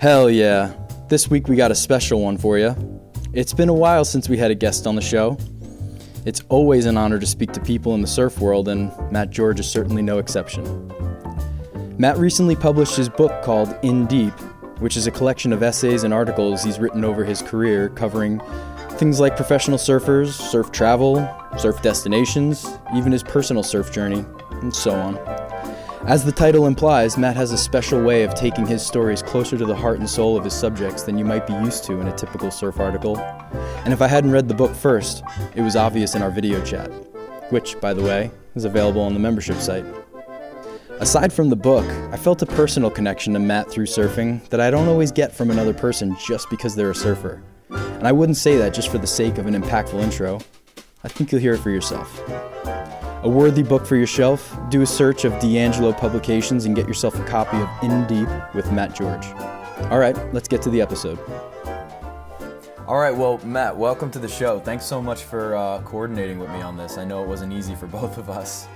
Hell yeah. This week we got a special one for you. It's been a while since we had a guest on the show. It's always an honor to speak to people in the surf world, and Matt George is certainly no exception. Matt recently published his book called In Deep, which is a collection of essays and articles he's written over his career covering things like professional surfers, surf travel, surf destinations, even his personal surf journey, and so on. As the title implies, Matt has a special way of taking his stories closer to the heart and soul of his subjects than you might be used to in a typical surf article. And if I hadn't read the book first, it was obvious in our video chat, which, by the way, is available on the membership site. Aside from the book, I felt a personal connection to Matt through surfing that I don't always get from another person just because they're a surfer. And I wouldn't say that just for the sake of an impactful intro. I think you'll hear it for yourself. A worthy book for your shelf? Do a search of D'Angelo Publications and get yourself a copy of In Deep with Matt George. All right, let's get to the episode. All right, well, Matt, welcome to the show. Thanks so much for uh, coordinating with me on this. I know it wasn't easy for both of us.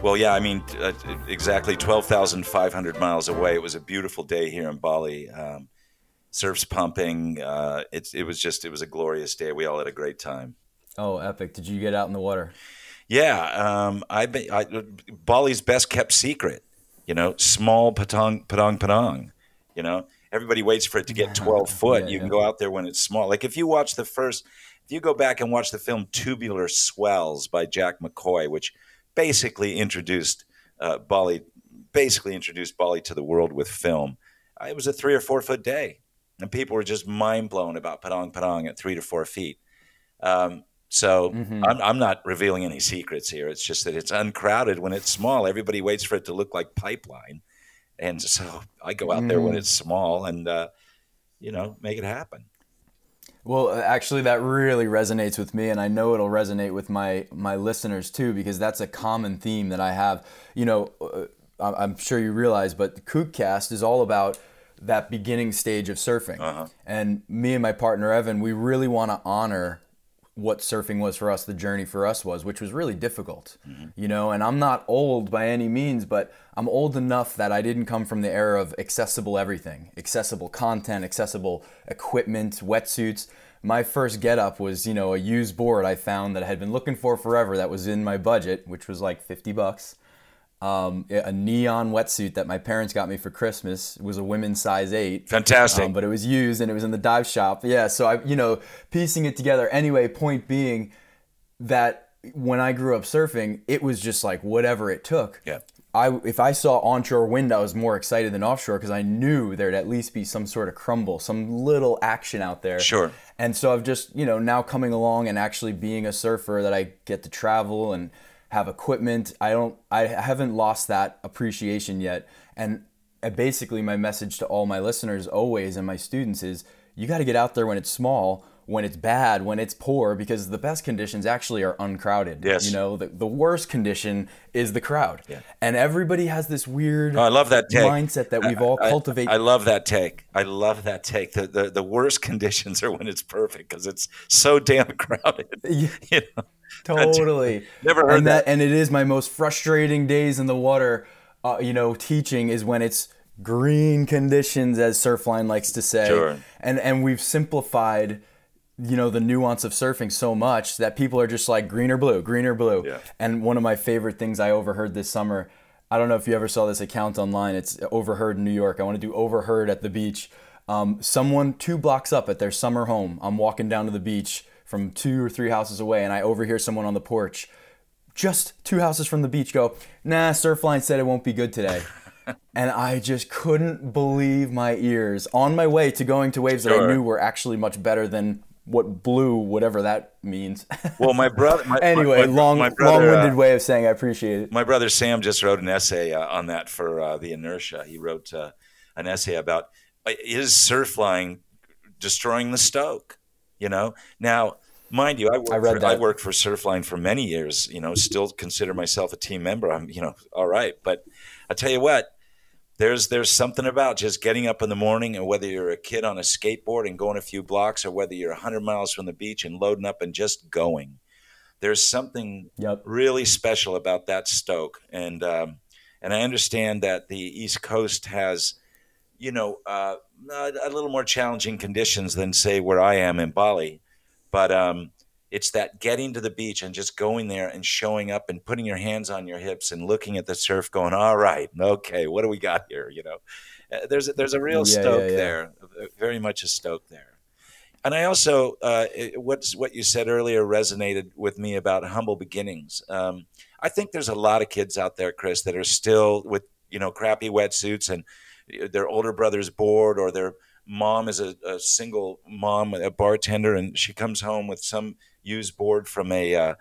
Well, yeah, I mean, uh, exactly 12,500 miles away. It was a beautiful day here in Bali. Um, surf's pumping. Uh, it, it was just, it was a glorious day. We all had a great time. Oh, epic. Did you get out in the water? Yeah. Um, I, I, Bali's best kept secret, you know, small Padang, Padang, Padang, you know, everybody waits for it to get 12 foot. Yeah, you yeah. can go out there when it's small. Like if you watch the first, if you go back and watch the film Tubular Swells by Jack McCoy, which basically introduced uh, Bali, basically introduced Bali to the world with film. Uh, it was a three or four foot day, and people were just mind blown about Padang Padang at three to four feet. Um, so mm-hmm. I'm, I'm, not revealing any secrets here. It's just that it's uncrowded when it's small. Everybody waits for it to look like pipeline, and so I go out mm. there when mm. it's small and uh, you know make it happen. Well, actually, that really resonates with me, and I know it'll resonate with my my listeners too, because that's a common theme that I have. You know, uh, I'm sure you realize, but the Kookcast is all about that beginning stage of surfing, uh-huh. and me and my partner Evan, we really want to honor what surfing was for us, the journey for us was, which was really difficult, mm-hmm. you know. And I'm not old by any means, but I'm old enough that I didn't come from the era of accessible everything, accessible content, accessible equipment, wetsuits. My first get up was, you know, a used board I found that I had been looking for forever that was in my budget, which was like 50 bucks um, a neon wetsuit that my parents got me for Christmas. It was a women's size eight. Fantastic. Um, but it was used and it was in the dive shop. Yeah. So I, you know, piecing it together. Anyway, point being that when I grew up surfing, it was just like whatever it took. Yeah. I, if I saw onshore wind, I was more excited than offshore because I knew there'd at least be some sort of crumble, some little action out there. Sure. And so I've just, you know, now coming along and actually being a surfer that I get to travel and have equipment. I don't I haven't lost that appreciation yet. And uh, basically my message to all my listeners always and my students is you got to get out there when it's small, when it's bad, when it's poor because the best conditions actually are uncrowded. Yes. You know, the, the worst condition is the crowd. Yeah. And everybody has this weird oh, I love that take. mindset that we've all cultivated. I, I, love that take. I love that take. The, the, the worst conditions are when it's perfect because it's so damn crowded. Yeah. You know? Totally. Never heard and that. And it is my most frustrating days in the water. Uh, you know, teaching is when it's green conditions, as Surfline likes to say. Sure. And and we've simplified, you know, the nuance of surfing so much that people are just like green or blue, green or blue. Yeah. And one of my favorite things I overheard this summer. I don't know if you ever saw this account online. It's Overheard in New York. I want to do Overheard at the beach. Um, someone two blocks up at their summer home. I'm walking down to the beach from two or three houses away, and I overhear someone on the porch, just two houses from the beach, go, "Nah, Surfline said it won't be good today." and I just couldn't believe my ears on my way to going to waves sure. that I knew were actually much better than what blue, whatever that means. well, my brother. My, anyway, my, long, my brother, long-winded uh, way of saying I appreciate it. My brother Sam just wrote an essay uh, on that for uh, the Inertia. He wrote uh, an essay about uh, is surfline destroying the Stoke. You know, now mind you, I worked, I, for, I worked for Surfline for many years. You know, still consider myself a team member. I'm, you know, all right. But I tell you what, there's there's something about just getting up in the morning, and whether you're a kid on a skateboard and going a few blocks, or whether you're 100 miles from the beach and loading up and just going. There's something yep. really special about that Stoke, and um, and I understand that the East Coast has you know, uh, a little more challenging conditions than say where I am in Bali, but um, it's that getting to the beach and just going there and showing up and putting your hands on your hips and looking at the surf, going, "All right, okay, what do we got here?" You know, uh, there's a, there's a real yeah, stoke yeah, yeah. there, very much a stoke there. And I also, uh, what's what you said earlier resonated with me about humble beginnings. Um, I think there's a lot of kids out there, Chris, that are still with you know crappy wetsuits and their older brother's board or their mom is a, a, single mom, a bartender, and she comes home with some used board from a uh,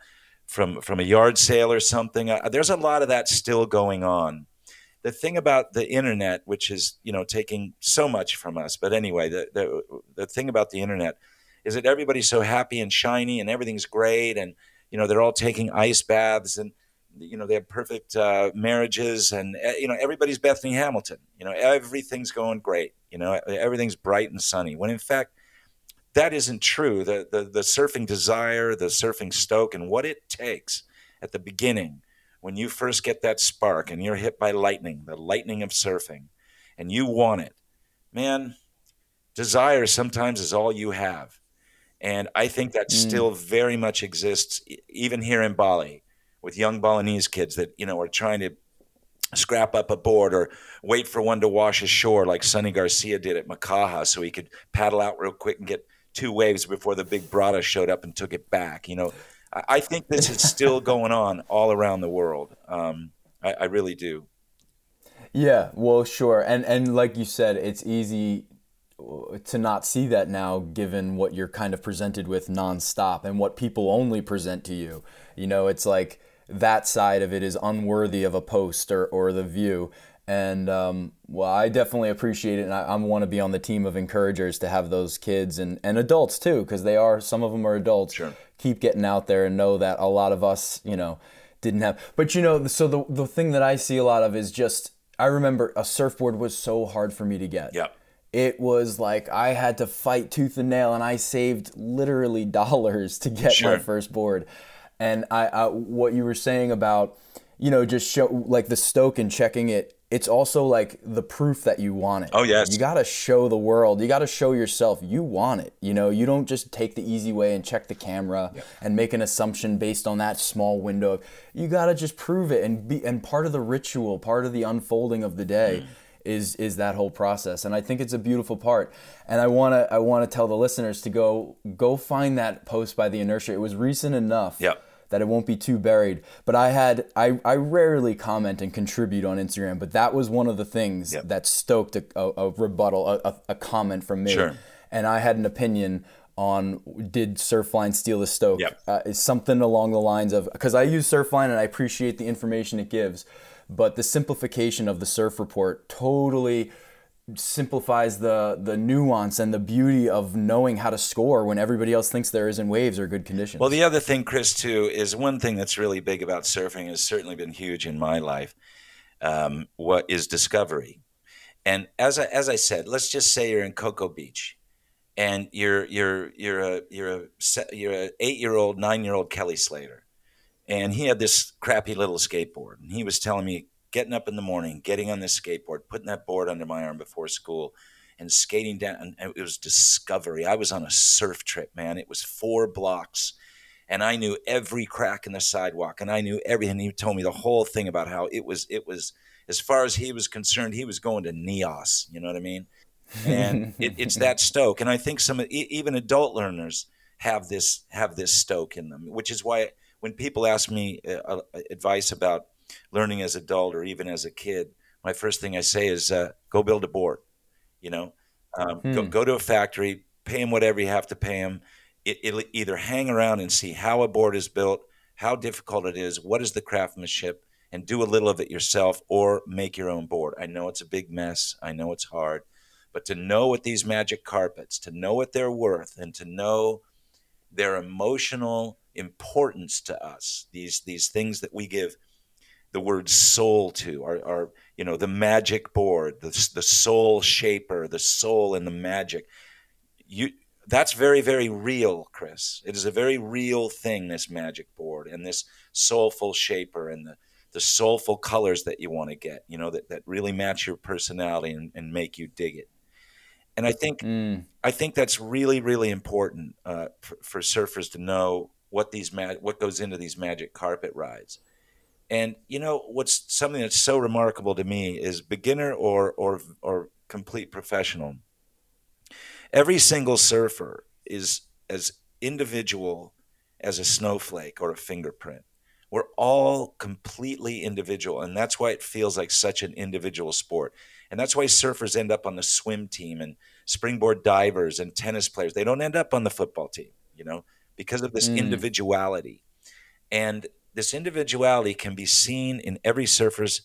from from a yard sale or something. Uh, there's a lot of that still going on. The thing about the internet, which is you know taking so much from us, but anyway, the the, the thing about the internet is that everybody's so happy and shiny and everything's great, and you know they're all taking ice baths and you know they have perfect uh, marriages and uh, you know everybody's Bethany Hamilton. You know everything's going great. You know everything's bright and sunny. When in fact that isn't true. The, the the surfing desire, the surfing stoke, and what it takes at the beginning when you first get that spark and you're hit by lightning, the lightning of surfing, and you want it, man. Desire sometimes is all you have. And I think that mm. still very much exists, even here in Bali with young Balinese kids that you know are trying to scrap up a board or wait for one to wash ashore like Sunny Garcia did at Makaha so he could paddle out real quick and get two waves before the big Brada showed up and took it back. You know, I, think this is still going on all around the world. Um, I, I really do. Yeah, well, sure, and and like you said, it's easy to not see that now, given what you're kind of presented with nonstop and what people only present to you. You know, it's like that side of it is unworthy of a post or, or the view. And um, well, I definitely appreciate it, and I, I want to be on the team of encouragers to have those kids and, and adults too, because they are some of them are adults. Sure. Keep getting out there and know that a lot of us, you know, didn't have. But you know, so the the thing that I see a lot of is just I remember a surfboard was so hard for me to get. Yep. It was like I had to fight tooth and nail, and I saved literally dollars to get sure. my first board. And I, I, what you were saying about, you know, just show like the Stoke and checking it. It's also like the proof that you want it. Oh yes. You got to show the world. You got to show yourself you want it. You know, you don't just take the easy way and check the camera yeah. and make an assumption based on that small window. You got to just prove it and be and part of the ritual, part of the unfolding of the day. Mm is is that whole process and i think it's a beautiful part and i want to i want to tell the listeners to go go find that post by the inertia it was recent enough yep that it won't be too buried. But I had I, I rarely comment and contribute on Instagram, but that was one of the things yep. that stoked a, a, a rebuttal, a, a, comment from me. Sure. And I had an opinion on did Surfline steal the stoke? Yep. Uh, is something along the lines of because I use Surfline and I appreciate the information it gives, but the simplification of the surf report totally simplifies the the nuance and the beauty of knowing how to score when everybody else thinks there isn't waves or good conditions. Well, the other thing, Chris, too, is one thing that's really big about surfing has certainly been huge in my life. Um, what is discovery? And as I, as I said, let's just say you're in Cocoa Beach, and you're you're you're a you're a you're a eight year old nine year old Kelly Slater, and he had this crappy little skateboard, and he was telling me getting up in the morning, getting on this skateboard, putting that board under my arm before school, and skating down. And it was discovery. I was on a surf trip, man. It was four blocks, and I knew every crack in the sidewalk, and I knew everything. He told me the whole thing about how it was. It was as far as he was concerned, he was going to Nias. You know what I mean? And it, it's that stoke. And I think some even adult learners have this have this stoke in them, which is why when people ask me uh, uh advice about learning as adult or even as a kid, my first thing I say is uh, go build a board. You know, um, hmm. go, go to a factory, pay them whatever you have to pay them. It, it'll either hang around and see how a board is built, how difficult it is, what is the craftsmanship, and do a little of it yourself or make your own board. I know it's a big mess. I know it's hard. But to know what these magic carpets, to know what they're worth, and to know their emotional importance to us, these, these things that we give the word soul to, our, our you know, the magic board, the, the soul shaper, the soul and the magic. You, that's very, very real, Chris. It is a very real thing, this magic board and this soulful shaper and the, the the soulful colors that you want to get, you know, that, that really match your personality and, and make you dig it. And I think mm. I think that's really really important uh, for, for, surfers to know what these ma- what goes into these magic carpet rides. And you know what's something that's so remarkable to me is beginner or or or complete professional. Every single surfer is as individual as a snowflake or a fingerprint. We're all completely individual, and that's why it feels like such an individual sport. And that's why surfers end up on the swim team and springboard divers and tennis players. They don't end up on the football team, you know, because of this mm. individuality. And this individuality can be seen in every surfer's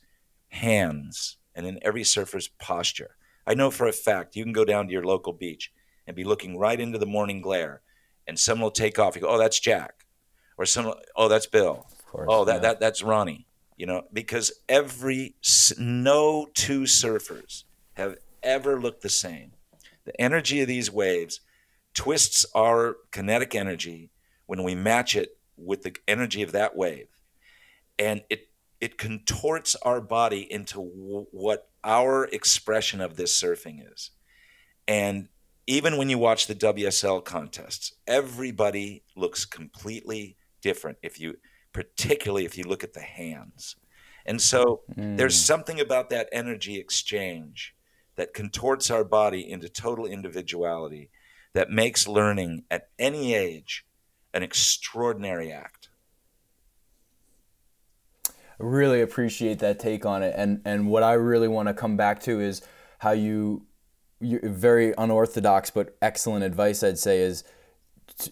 hands and in every surfer's posture. I know for a fact you can go down to your local beach and be looking right into the morning glare, and someone will take off. You go, oh, that's Jack, or someone, oh, that's Bill, course, oh, that, yeah. that that's Ronnie. You know, because every no two surfers have ever looked the same. The energy of these waves twists our kinetic energy when we match it with the energy of that wave, and it it contorts our body into w- what our expression of this surfing is. And even when you watch the WSL contests, everybody looks completely different. If you particularly if you look at the hands. And so mm. there's something about that energy exchange that contorts our body into total individuality that makes learning at any age an extraordinary act. I really appreciate that take on it. And and what I really want to come back to is how you very unorthodox but excellent advice I'd say is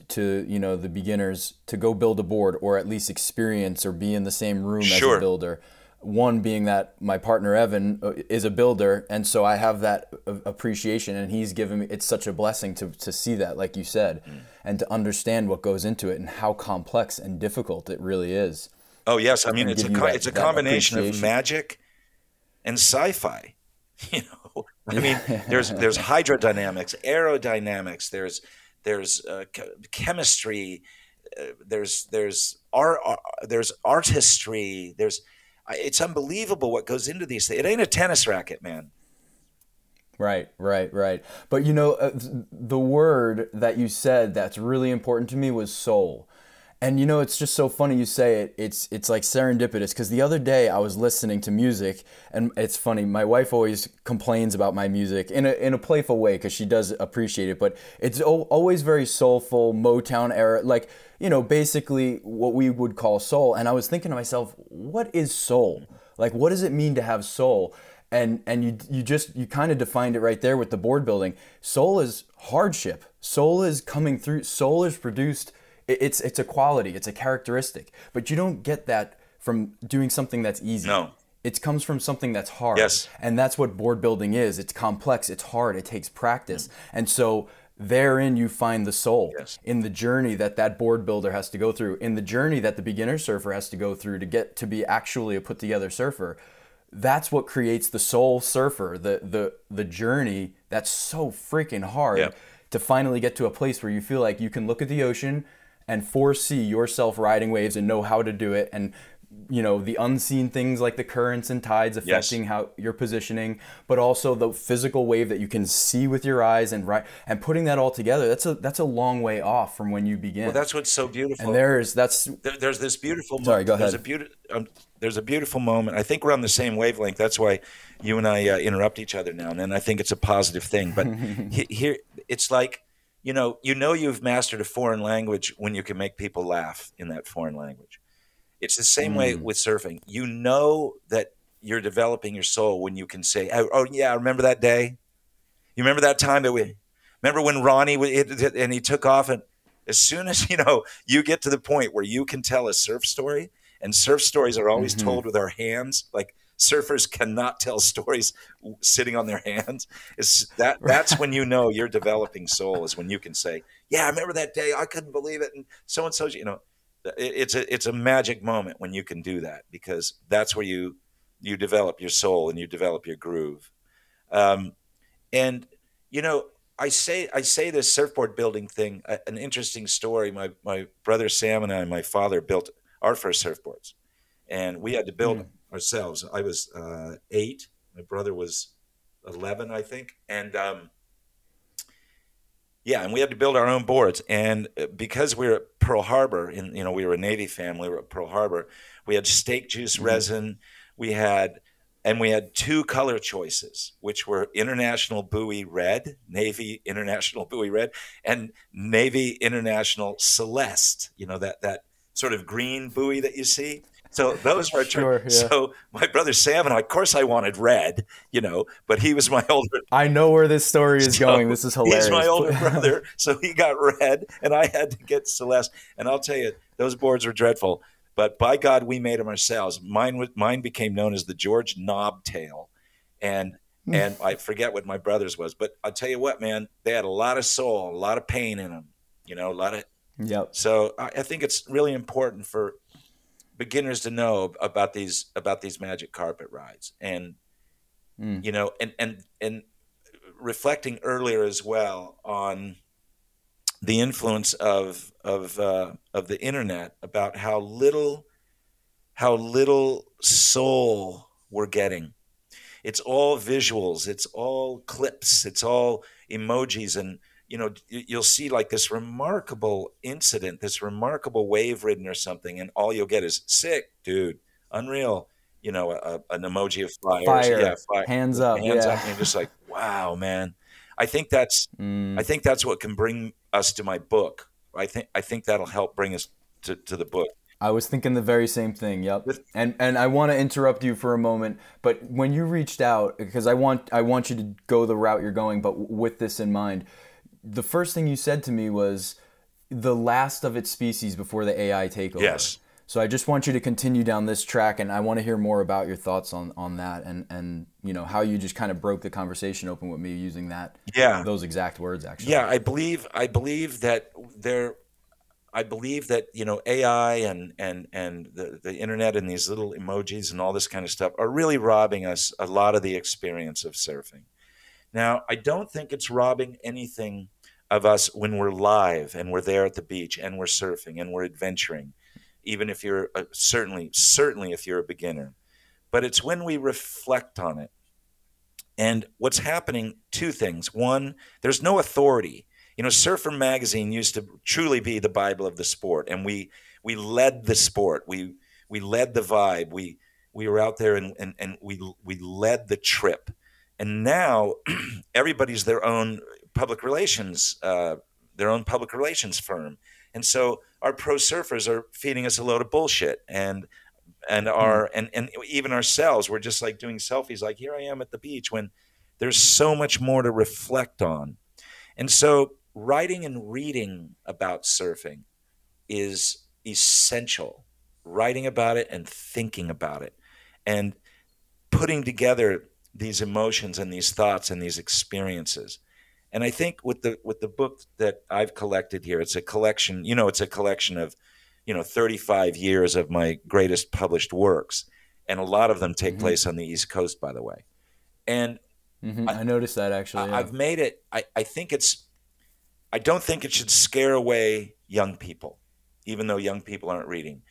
to you know the beginners to go build a board or at least experience or be in the same room sure. as a builder one being that my partner Evan uh, is a builder and so I have that appreciation and he's given me it's such a blessing to to see that like you said mm. and to understand what goes into it and how complex and difficult it really is. Oh yes, I mean it's a that, it's a combination of magic and sci-fi. You know, I mean there's there's hydrodynamics, aerodynamics, there's there's uh, chemistry, uh, there's there's art, uh, there's artistry, there's it's unbelievable what goes into these things. It ain't a tennis racket, man. Right, right, right. But you know, uh, the word that you said that's really important to me was soul. And you know, it's just so funny you say it. It's it's like serendipitous because the other day I was listening to music, and it's funny. My wife always complains about my music in a in a playful way because she does appreciate it, but it's always very soulful, Motown era, like you know, basically what we would call soul. And I was thinking to myself, what is soul? Like, what does it mean to have soul? And and you you just you kind of defined it right there with the board building. Soul is hardship. Soul is coming through. Soul is produced it's it's a quality, it's a characteristic, but you don't get that from doing something that's easy. No. It comes from something that's hard. Yes. And that's what board building is. It's complex, it's hard, it takes practice. Mm. And so therein you find the soul yes. in the journey that that board builder has to go through, in the journey that the beginner surfer has to go through to get to be actually a put together surfer. That's what creates the soul surfer, the the the journey that's so freaking hard yeah. to finally get to a place where you feel like you can look at the ocean, and foresee yourself riding waves and know how to do it and you know the unseen things like the currents and tides affecting yes. how you're positioning but also the physical wave that you can see with your eyes and right and putting that all together that's a that's a long way off from when you begin. Well that's what's so beautiful. And there's that's there, there's this beautiful sorry go ahead there's a beautiful um, there's a beautiful moment. I think we're on the same wavelength. That's why you and i uh, interrupt each other now and then i think it's a positive thing. But here it's like you know, you know you've mastered a foreign language when you can make people laugh in that foreign language. It's the same mm. way with surfing. You know that you're developing your soul when you can say, "Oh, oh yeah, remember that day? You remember that time that we remember when Ronnie and he took off and as soon as you know you get to the point where you can tell a surf story and surf stories are always mm-hmm. told with our hands like surfers cannot tell stories sitting on their hands. Is that that's when you know you're developing soul is when you can say, "Yeah, I remember that day. I couldn't believe it." And so and so, you know, it's a it's a magic moment when you can do that because that's where you you develop your soul and you develop your groove. Um, and you know, I say I say this surfboard building thing. An interesting story. My my brother Sam and I, my father built our first surfboards and we had to build mm. Ourselves. I was uh, eight. My brother was eleven, I think, and um, yeah, and we had to build our own boards. And uh, because we were at Pearl Harbor, and you know we were a Navy family, we were at Pearl Harbor. We had steak juice mm-hmm. resin. We had and we had two color choices, which were International Buoy Red, Navy International Buoy Red, and Navy International Celeste. You know that that sort of green buoy that you see. So those were sure, yeah. so my brother Sam and I, of course, I wanted red, you know, but he was my older. I know where this story is so going. This is hilarious. He's my older brother, so he got red, and I had to get Celeste. And I'll tell you, those boards were dreadful. But by God, we made them ourselves. Mine mine became known as the George Knobtail, and hmm. and I forget what my brother's was, but I'll tell you what, man, they had a lot of soul, a lot of pain in them. You know, a lot of. Yep. So I, I think it's really important for beginners to know about these about these magic carpet rides. And mm. you know and and and reflecting earlier as well on the influence of of uh, of the internet about how little how little soul we're getting. It's all visuals. It's all clips. It's all emojis. And you know you'll see like this remarkable incident this remarkable wave ridden or something and all you'll get is sick dude unreal you know a, an emoji of fire, fire. yeah fire. hands up hands yeah. up and just like wow man i think that's mm. i think that's what can bring us to my book i think i think that'll help bring us to, to the book I was thinking the very same thing. Yep. And and I want to interrupt you for a moment, but when you reached out because I want I want you to go the route you're going, but with this in mind, the first thing you said to me was the last of its species before the AI takeover. Yes. So I just want you to continue down this track, and I want to hear more about your thoughts on on that, and and you know how you just kind of broke the conversation open with me using that. Yeah. Those exact words, actually. Yeah, I believe I believe that there. I believe that you know AI and and and the, the internet and these little emojis and all this kind of stuff are really robbing us a lot of the experience of surfing. Now, I don't think it's robbing anything of us when we're live and we're there at the beach and we're surfing and we're adventuring, even if you're uh, certainly, certainly if you're a beginner. But it's when we reflect on it. And what's happening, two things. One, there's no authority. You know, Surfer Magazine used to truly be the Bible of the sport, and we we led the sport. We we led the vibe. We we were out there and, and, and we we led the trip and now everybody's their own public relations, uh, their own public relations firm. And so our pro surfers are feeding us a load of bullshit, and and our mm. and and even ourselves, we're just like doing selfies, like here I am at the beach, when there's so much more to reflect on. And so writing and reading about surfing is essential. Writing about it and thinking about it, and putting together these emotions and these thoughts and these experiences. And I think with the with the book that I've collected here, it's a collection. You know, it's a collection of, you know, 35 years of my greatest published works, and a lot of them take mm-hmm. place on the East Coast, by the way. And mm-hmm. I, I, noticed that actually. I, have made it. I, I think it's. I don't think it should scare away young people, even though young people aren't reading,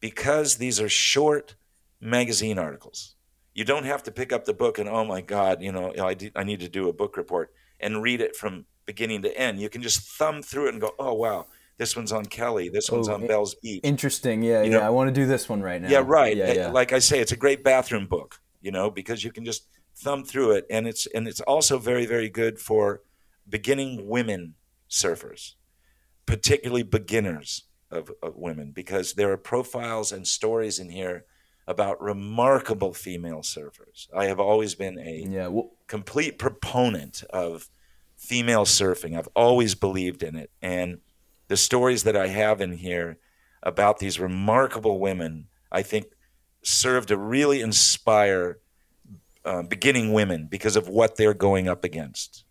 because these are short magazine articles you don't have to pick up the book and oh my god you know I, I need to do a book report and read it from beginning to end. You can just thumb through it and go oh wow this one's on kelly this one's oh, on bell's beach. interesting. Yeah you yeah know? i want to do this one right now. Yeah right. Yeah, yeah. like i say it's a great bathroom book you know because you can just thumb through it and it's and it's also very very good for beginning women surfers particularly beginners of, of women because there are profiles and stories in here about remarkable female surfers. I have always been a yeah, well, complete proponent of female surfing. I've always believed in it. And the stories that I have in here about these remarkable women, I think, serve to really inspire uh, beginning women because of what they're going up against.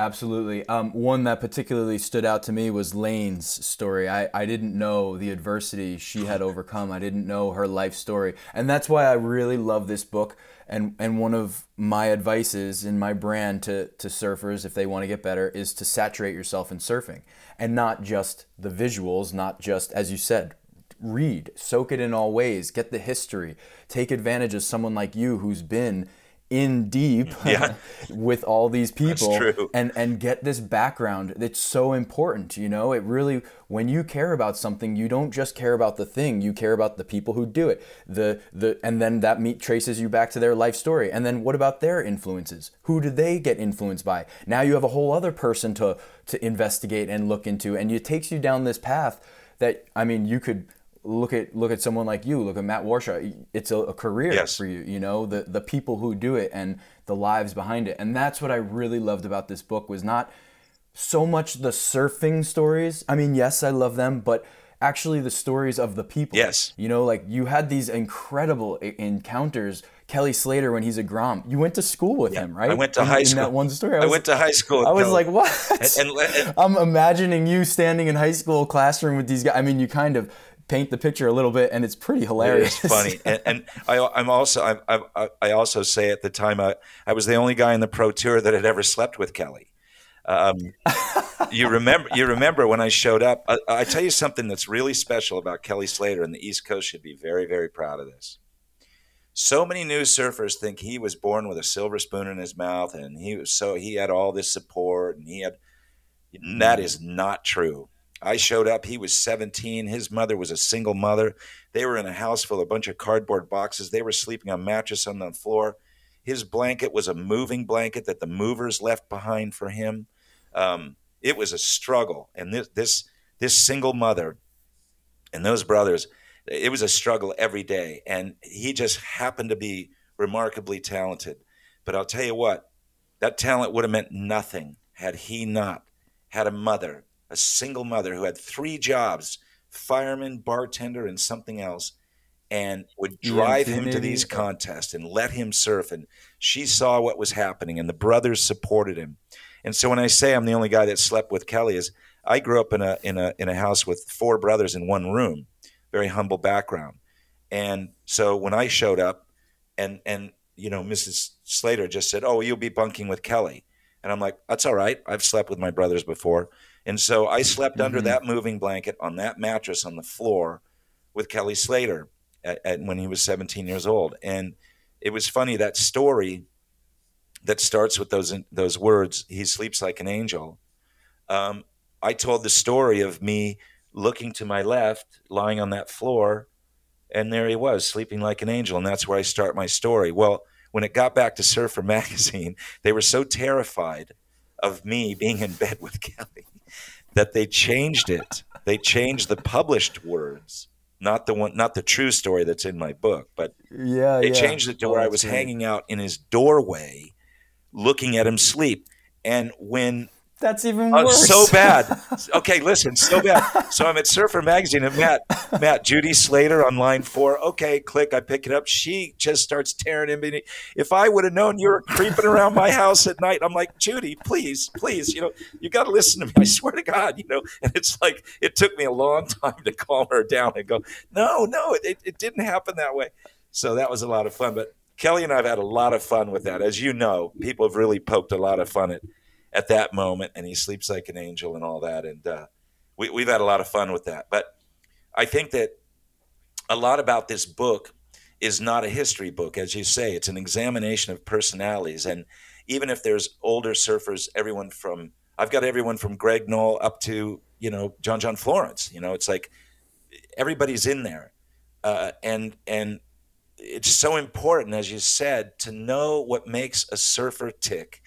Absolutely. Um, one that particularly stood out to me was Layne's story. I, I didn't know the adversity she had overcome. I didn't know her life story. And that's why I really love this book. And, and one of my advices in my brand to, to surfers, if they want to get better, is to saturate yourself in surfing and not just the visuals, not just, as you said, read, soak it in all ways, get the history, take advantage of someone like you who's been in deep Yeah. with all these people and and get this background. It's so important you know? It really when you care about something you don't just care about the thing you care about the people who do it. The the and then that meet traces you back to their life story. And then what about their influences? Who do they get influenced by? Now you have a whole other person to to investigate and look into and it takes you down this path that i mean you could look at look at someone like you look at matt warshaw it's a, a career Yes. for you you know the the people who do it and the lives behind it and that's what i really loved about this book was not so much the surfing stories i mean yes i love them but actually the stories of the people Yes. you know like you had these incredible i- encounters kelly slater when he's a grom you went to school with him right I went to in, high in school. that one story I went to high school. I was Kelly. like, what? And- and- and- I'm imagining you standing in high school classroom with these guys. I mean, you kind of paint the picture a little bit, and it's pretty hilarious. It's funny, and, and I, I'm also I, I, I also say at the time I, I was the only guy in the pro tour that had ever slept with Kelly. Um, you remember you remember when I showed up. I, I tell you something that's really special about Kelly Slater, and the East Coast should be very very proud of this. So many new surfers think he was born with a silver spoon in his mouth, and he was so he had all this support, and he had. That is not true. I showed up. He was 17. His mother was a single mother. They were in a house full of a bunch of cardboard boxes. They were sleeping on mattress on the floor. His blanket was a moving blanket that the movers left behind for him. Um, it was a struggle, and this this this single mother and those brothers, it was a struggle every day. And he just happened to be remarkably talented. But I'll tell you what, that talent would have meant nothing had he not had a mother, a single mother who had three jobs fireman, bartender, and something else, and would drive him to these contests and let him surf. And she saw what was happening, and the brothers supported him. And so when I say I'm the only guy that slept with Kelly, is I grew up in a in a in a house with four brothers in one room, very humble background. And so when I showed up, and and you know Mrs. Slater just said, "Oh, you'll be bunking with Kelly," and I'm like, "That's all right. I've slept with my brothers before." And so I slept under Mhm. that moving blanket on that mattress on the floor with Kelly Slater at, at, when he was 17 years old. And it was funny that story that starts with those those words. He sleeps like an angel. Um, I told the story of me looking to my left, lying on that floor, and there he was, sleeping like an angel. And that's where I start my story. Well, when it got back to Surfer magazine, they were so terrified of me being in bed with Kelly that they changed it. They changed the published words, not the one, not the true story that's in my book, but yeah, they yeah. changed it to Oh, where I was great. hanging out in his doorway, looking at him sleep. And when That's even uh, worse. so bad. Okay, listen, so bad. So I'm at Surfer Magazine and Matt, Matt, Judy Slater on line four. Okay, click. I pick it up. She just starts tearing in me. If I would have known you were creeping around my house at night, I'm like, Judy, please, please, you know, you got to listen to me. I swear to God, you know. And it's like it took me a long time to calm her down and go, no, no, it, it didn't happen that way. So that was a lot of fun. But Kelly and I have had a lot of fun with that. As you know, people have really poked a lot of fun at at that moment, and he sleeps like an angel and all that. And uh, we, we've had a lot of fun with that. But I think that a lot about this book is not a history book, as you say. It's an examination of personalities, and even if there's older surfers, everyone from I've got everyone from Greg Noll up to you know John John Florence. You know, it's like everybody's in there, uh, and and it's so important, as you said, to know what makes a surfer tick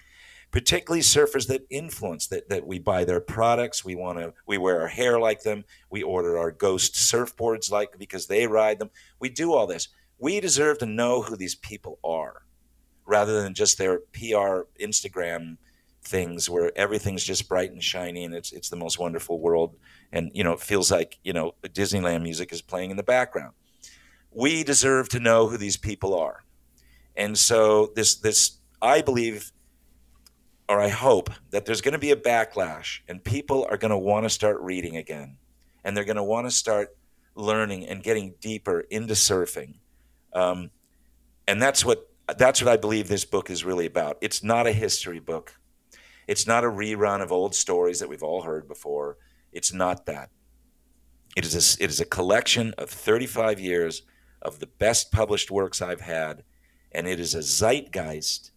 particularly surfers that influence that, that we buy their products. We want to we wear our hair like them. We order our ghost surfboards like because they ride them. We do all this. We deserve to know who these people are rather than just their pr instagram things where everything's just bright and shiny and it's it's the most wonderful world. And you know it feels like you know disneyland music is playing in the background. We deserve to know who these people are. And so this this i believe or I hope that there's going to be a backlash and people are going to want to start reading again and they're going to want to start learning and getting deeper into surfing. Um, and that's what that's what I believe this book is really about. It's not a history book. It's not a rerun of old stories that we've all heard before. It's not that. It is a, it is a collection of 35 years of the best published works I've had, and it is a zeitgeist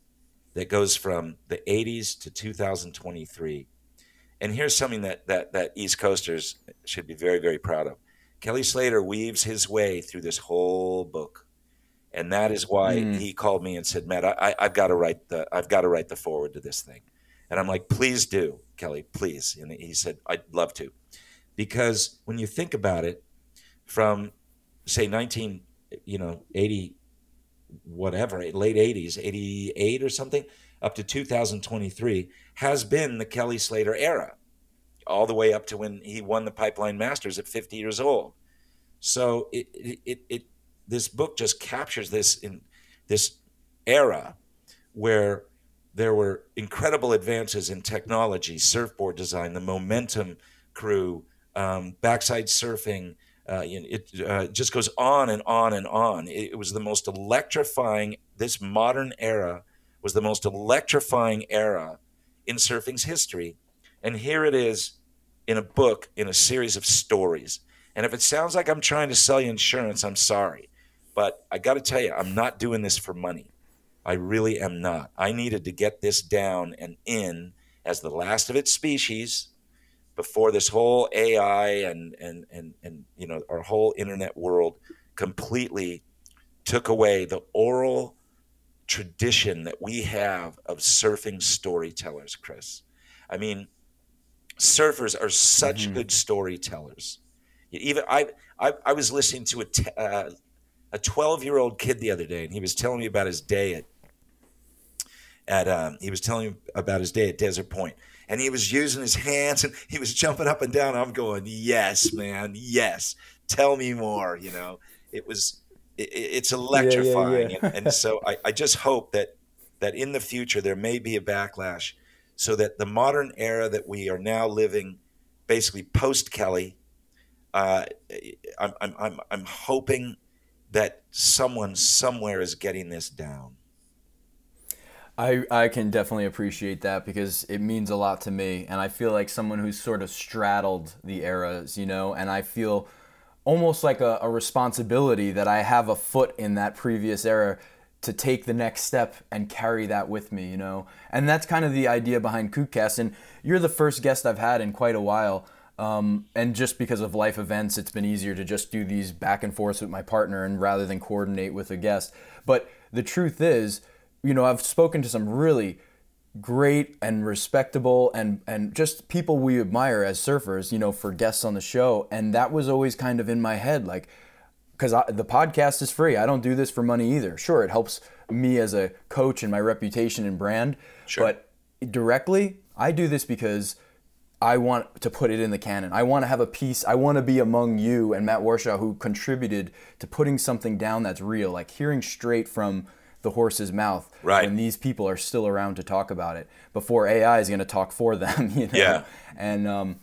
that goes from the 80s to 2023. And here's something that that that East Coasters should be very very proud of. Kelly Slater weaves his way through this whole book, and that is why mm. he called me and said, "Matt, I, have got to write the I've got to write the foreword to this thing," and I'm like, "Please do, Kelly, please." And he said, "I'd love to," because when you think about it, from say 19, you know, 80, whatever, late 80s, 88 or something, up to 2023 has been the Kelly Slater era all the way up to when he won the Pipeline Masters at 50 years old. So it, it, it, it this book just captures this in this era where there were incredible advances in technology, surfboard design, the momentum crew, um, backside surfing. Uh, it uh, just goes on and on and on. It, it was the most electrifying. This modern era was the most electrifying era in surfing's history. And here it is in a book, in a series of stories. And if it sounds like I'm trying to sell you insurance, I'm sorry. But I got to tell you, I'm not doing this for money. I really am not. I needed to get this down and in as the last of its species before this whole AI and and and and you know our whole internet world completely took away the oral tradition that we have of surfing storytellers, Chris. I mean, surfers are such mm-hmm. good storytellers. Even I, I, I was listening to a t- uh, a twelve year old kid the other day, and he was telling me about his day at at um, he was telling me about his day at Desert Point, and he was using his hands and he was jumping up and down. I'm going, yes, man, yes, tell me more. You know, it was it, it's electrifying, yeah, yeah, yeah. and, and so I, I just hope that that in the future there may be a backlash so that the modern era that we are now living, basically post Kelly, uh, I'm, I'm, I'm, I'm hoping that someone somewhere is getting this down. I, I can definitely appreciate that because it means a lot to me. And I feel like someone who's sort of straddled the eras, you know, and I feel almost like a, a responsibility that I have a foot in that previous era to take the next step and carry that with me, you know? And that's kind of the idea behind KookCast. And you're the first guest I've had in quite a while. Um, and just because of life events, it's been easier to just do these back and forths with my partner and rather than coordinate with a guest. But the truth is, you know, I've spoken to some really great and respectable and and just people we admire as surfers, you know, for guests on the show. And that was always kind of in my head, like, because the podcast is free. I don't do this for money either. Sure, it helps me as a coach and my reputation and brand. Sure. But directly, I do this because I want to put it in the canon. I want to have a piece. I want to be among you and Matt Warshaw who contributed to putting something down that's real, like hearing straight from the horse's mouth right. when these people are still around to talk about it before AI is going to talk for them. You know? Yeah. And um,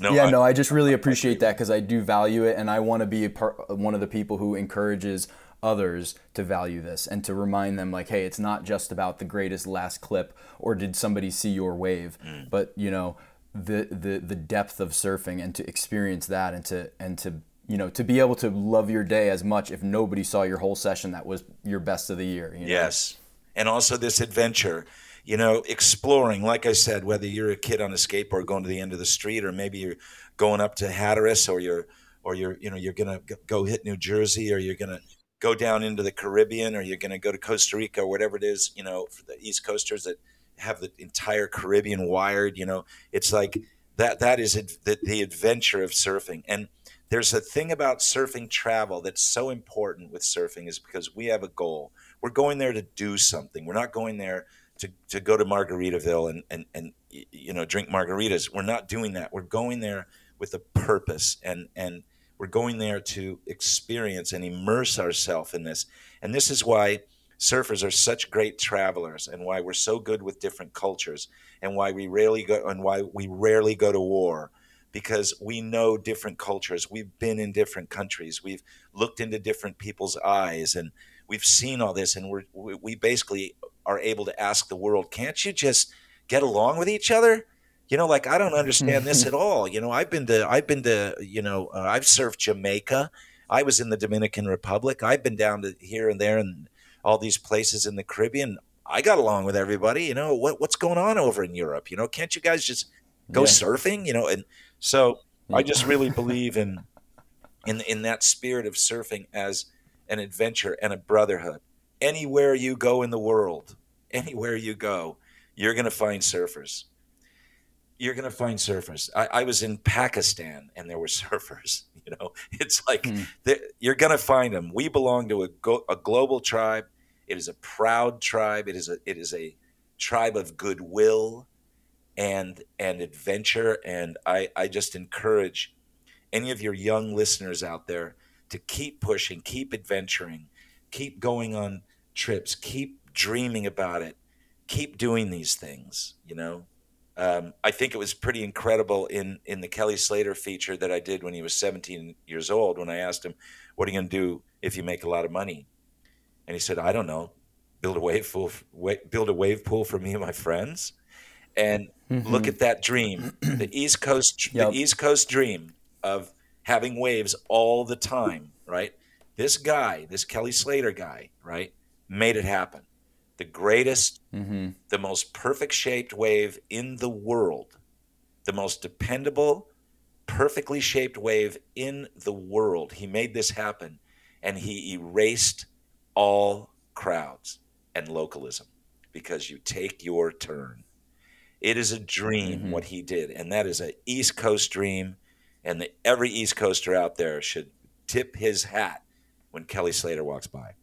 no, yeah, I, no, I just really appreciate that because I do value it, and I want to be part, one of the people who encourages others to value this and to remind them like, hey, it's not just about the greatest last clip or did somebody see your wave, mm. but you know the the the depth of surfing and to experience that and to and to you know to be able to love your day as much if nobody saw your whole session that was your best of the year. You know? Yes, and also this adventure you know, exploring, like I said, whether you're a kid on a skateboard going to the end of the street, or maybe you're going up to Hatteras, or you're, or you're, you know, you're gonna go hit New Jersey, or you're gonna go down into the Caribbean, or you're gonna go to Costa Rica, or whatever it is, you know, for the East Coasters that have the entire Caribbean wired. You know, it's like that. That is the, the adventure of surfing, and there's a thing about surfing travel that's so important with surfing is because we have a goal. We're going there to do something. We're not going there to, to go to Margaritaville and, and, and you know drink margaritas. We're not doing that. We're going there with a purpose and and we're going there to experience and immerse ourselves in this. And this is why surfers are such great travelers and why we're so good with different cultures and why we rarely go and why we rarely go to war because we know different cultures. We've been in different countries. We've looked into different people's eyes and we've seen all this and we're, we basically are able to ask the world, can't you just get along with each other? You know, like I don't understand this at all. You know, I've been to, I've been to, you know, uh, I've surfed Jamaica. I was in the Dominican Republic. I've been down to here and there and all these places in the Caribbean. I got along with everybody. You know, what what's going on over in Europe? You know, can't you guys just go yeah. surfing? You know, and so I just really believe in in in that spirit of surfing as an adventure and a brotherhood. Anywhere you go in the world, anywhere you go, you're going to find surfers you're going to find surfers. I, I, was in Pakistan and there were surfers. You know, it's like hmm. you're going to find them. We belong to a, go, a global tribe. It is a proud tribe. It is a it is a tribe of goodwill and and adventure. And I I just encourage any of your young listeners out there to keep pushing, keep adventuring, keep going on trips, keep dreaming about it, keep doing these things. You know um, I think it was pretty incredible in in the Kelly Slater feature that I did when he was 17 years old. When I asked him, "What are you going to do if you make a lot of money?" and he said, "I don't know, build a wave pool, build a wave pool for me and my friends." And mm-hmm. look at that dream, the East Coast, yep. the East Coast dream of having waves all the time, right? This guy, this Kelly Slater guy, right, made it happen the greatest, mm-hmm. the most perfect shaped wave in the world, the most dependable, perfectly shaped wave in the world. He made this happen and he erased all crowds and localism because you take your turn. It is a dream mm-hmm. what he did, and that is an East Coast dream. And the, every East Coaster out there should tip his hat when Kelly Slater walks by.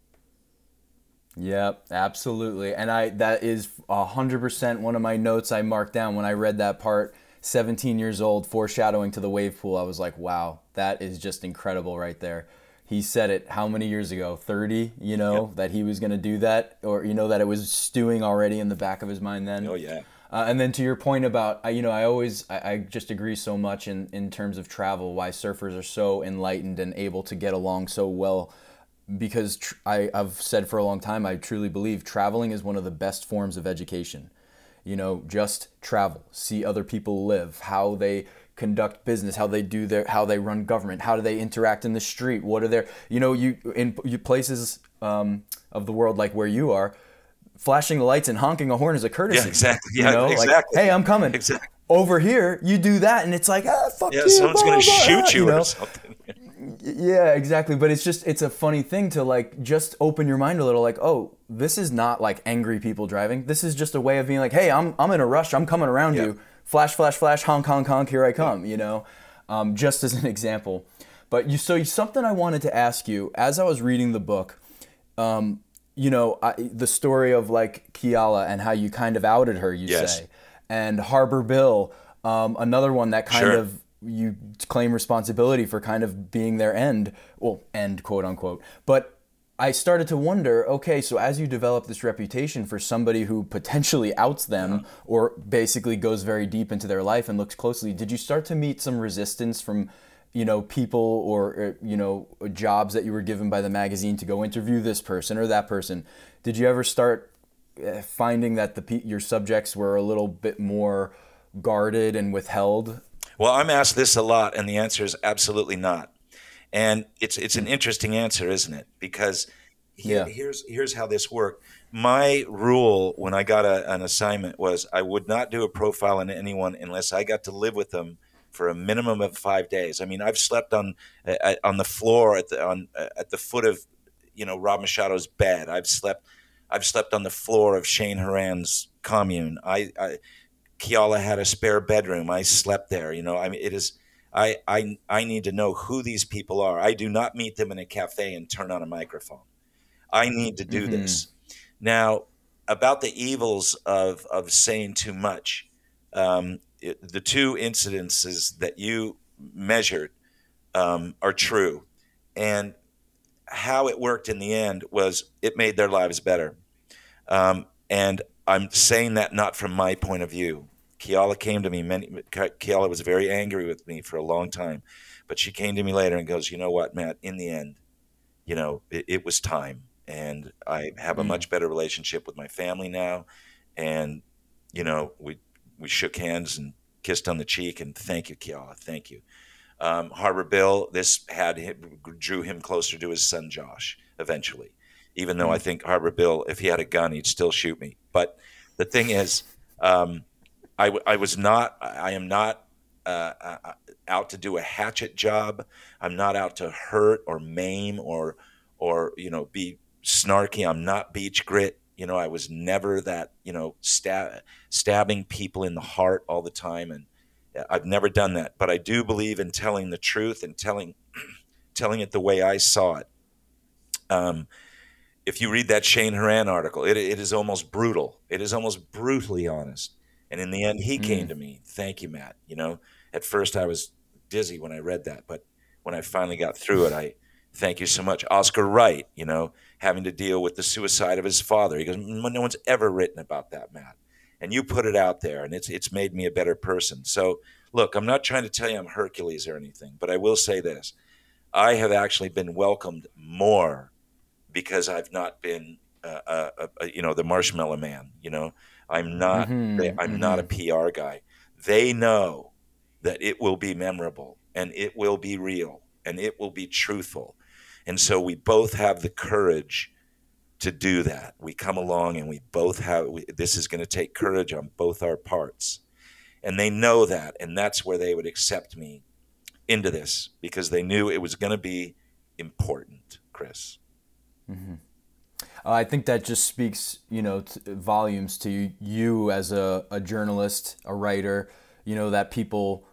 Yep, absolutely. And I that is 100% one of my notes I marked down when I read that part 17 years old foreshadowing to the wave pool. I was like, "Wow, that is just incredible right there." He said it how many years ago? 30, you know, yep. that he was going to do that or you know that it was stewing already in the back of his mind then. Oh yeah. Uh, and then to your point about, you know, I always, I, I, just agree so much in, in terms of travel, why surfers are so enlightened and able to get along so well because tr- I, I've said for a long time, I truly believe traveling is one of the best forms of education. You know, just travel, see other people live, how they conduct business, how they do their, how they run government, how do they interact in the street, what are their, you know, you in you places um, of the world like where you are, flashing the lights and honking a horn is a courtesy. Yeah, exactly. Yeah, you know? exactly. Like, hey, I'm coming. Exactly. Over here, you do that, and it's like, ah, fuck yeah, you. someone's gonna shoot you, you know? or something. Yeah, exactly. But it's just it's a funny thing to like just open your mind a little like, "Oh, this is not like angry people driving. This is just a way of being like, "Hey, I'm I'm in a rush. I'm coming around yeah. you. Flash flash flash, honk honk honk, here I come," you know? Um, just as an example. But you so something I wanted to ask you as I was reading the book, um, you know, I, the story of like Keala and how you kind of outed her, you yes. say. And Harbor Bill, um, another one that kind sure. of you claim responsibility for kind of being their end, well, end quote unquote. But I started to wonder, okay, so as you develop this reputation for somebody who potentially outs them uh-huh. or basically goes very deep into their life and looks closely, did you start to meet some resistance from, you know, people or, uh, you know, jobs that you were given by the magazine to go interview this person or that person? Did you ever start uh, finding that the your subjects were a little bit more guarded and withheld well, I'm asked this a lot, and the answer is absolutely not. And it's it's an interesting answer, isn't it? Because here, yeah. here's here's how this worked. My rule when I got a, an assignment was I would not do a profile on anyone unless I got to live with them for a minimum of five days. I mean, I've slept on uh, on the floor at the on uh, at the foot of you know Rob Machado's bed. I've slept I've slept on the floor of Shane Horan's commune. I, I Keala had a spare bedroom. I slept there. You know, I mean, it is. I, I I need to know who these people are. I do not meet them in a cafe and turn on a microphone. I need to do mm-hmm. this. Now, about the evils of of saying too much, um, it, the two incidences that you measured um, are true, and how it worked in the end was it made their lives better. Um, and I'm saying that not from my point of view. Keala came to me. Many Keala was very angry with me for a long time, but she came to me later and goes, "You know what, Matt? In the end, you know, it, it was time, and I have a mm. much better relationship with my family now, and you know, we we shook hands and kissed on the cheek, and thank you, Keala, thank you. Um, Harbor Bill, this had him, drew him closer to his son Josh eventually. Even though I mm-hmm. think Harbor Bill, if he had a gun, he'd still shoot me. But the thing is, um, I, I was not, I am not uh, uh, out to do a hatchet job. I'm not out to hurt or maim or, or you know, be snarky. I'm not BeachGrit. You know, I was never that, you know, stab, stabbing people in the heart all the time. And I've never done that. But I do believe in telling the truth and telling, telling it the way I saw it. Um, if you read that Shane Horan article, it, it is almost brutal. It is almost brutally honest. And in the end, he mm. came to me. Thank you, Matt. You know, at first I was dizzy when I read that, but when I finally got through it, I thank you so much. Oscar Wright, you know, having to deal with the suicide of his father. He goes, no one's ever written about that, Matt. And you put it out there, and it's it's made me a better person. So, look, I'm not trying to tell you I'm Hercules or anything, but I will say this: I have actually been welcomed more because I've not been, uh, uh, uh, you know, the marshmallow man. You know, I'm not. Mm-hmm, I'm mm-hmm. not a PR guy. They know that it will be memorable and it will be real and it will be truthful, and so we both have the courage to do that. We come along and we both have. We, this is going to take courage on both our parts, and they know that, and that's where they would accept me into this because they knew it was going to be important, Chris. Mm-hmm. Uh, I think that just speaks, you know, t- volumes to you as a, a journalist, a writer. You know that people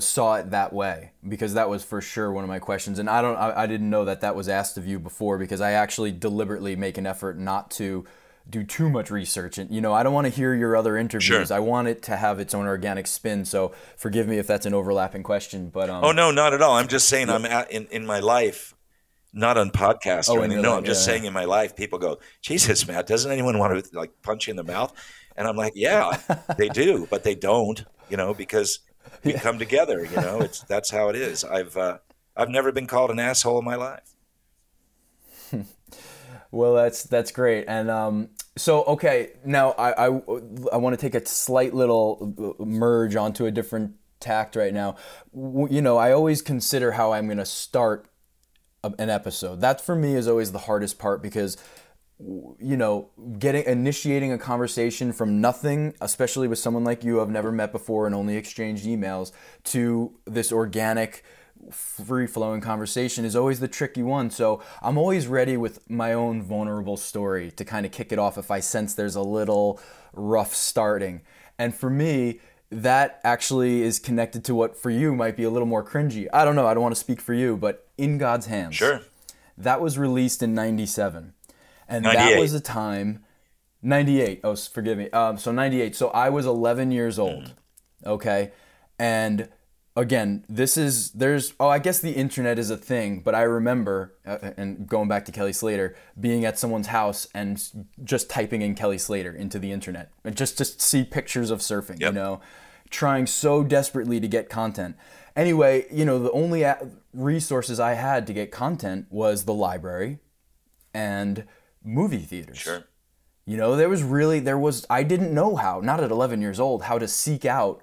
saw it that way because that was for sure one of my questions, and I don't, I, I didn't know that that was asked of you before because I actually deliberately make an effort not to do too much research. And you know i don't want to hear your other interviews. Sure. i want it to have its own organic spin so forgive me if that's an overlapping question but um, oh no not at all. I'm just saying i'm at, in, in my life not on podcasts oh, or anything. No, I'm just yeah, saying in my life, people go, Jesus, Matt, doesn't anyone want to like punch you in the mouth? And I'm like, yeah, they do, but they don't, you know, because we come together, you know, it's, that's how it is. I've, uh, I've never been called an asshole in my life. well, that's, that's great. And, um, so okay, now I, I, I want to take a slight little uh, merge onto a different tact right now. You know, I always consider how I'm going to start an episode. That for me is always the hardest part because you know, getting initiating a conversation from nothing, especially with someone like you I've never met before and only exchanged emails, to this organic, free flowing conversation is always the tricky one. So I'm always ready with my own vulnerable story to kind of kick it off if I sense there's a little rough starting. And for me, that actually is connected to what for you might be a little more cringy. I don't know, I don't want to speak for you, but In God's Hands. Sure. That was released in 97. And that was a time 98. Oh, forgive me. Um, so 98. So I was 11 years old. Mm. Okay? And again, this is there's oh I guess the internet is a thing, but I remember uh, and going back to Kelly Slater being at someone's house and just typing in Kelly Slater into the internet and just to see pictures of surfing, yep. you know, trying so desperately to get content. Anyway, you know, the only resources I had to get content was the library and movie theaters. Sure. You know, there was really there was I didn't know how, not at 11 years old, how to seek out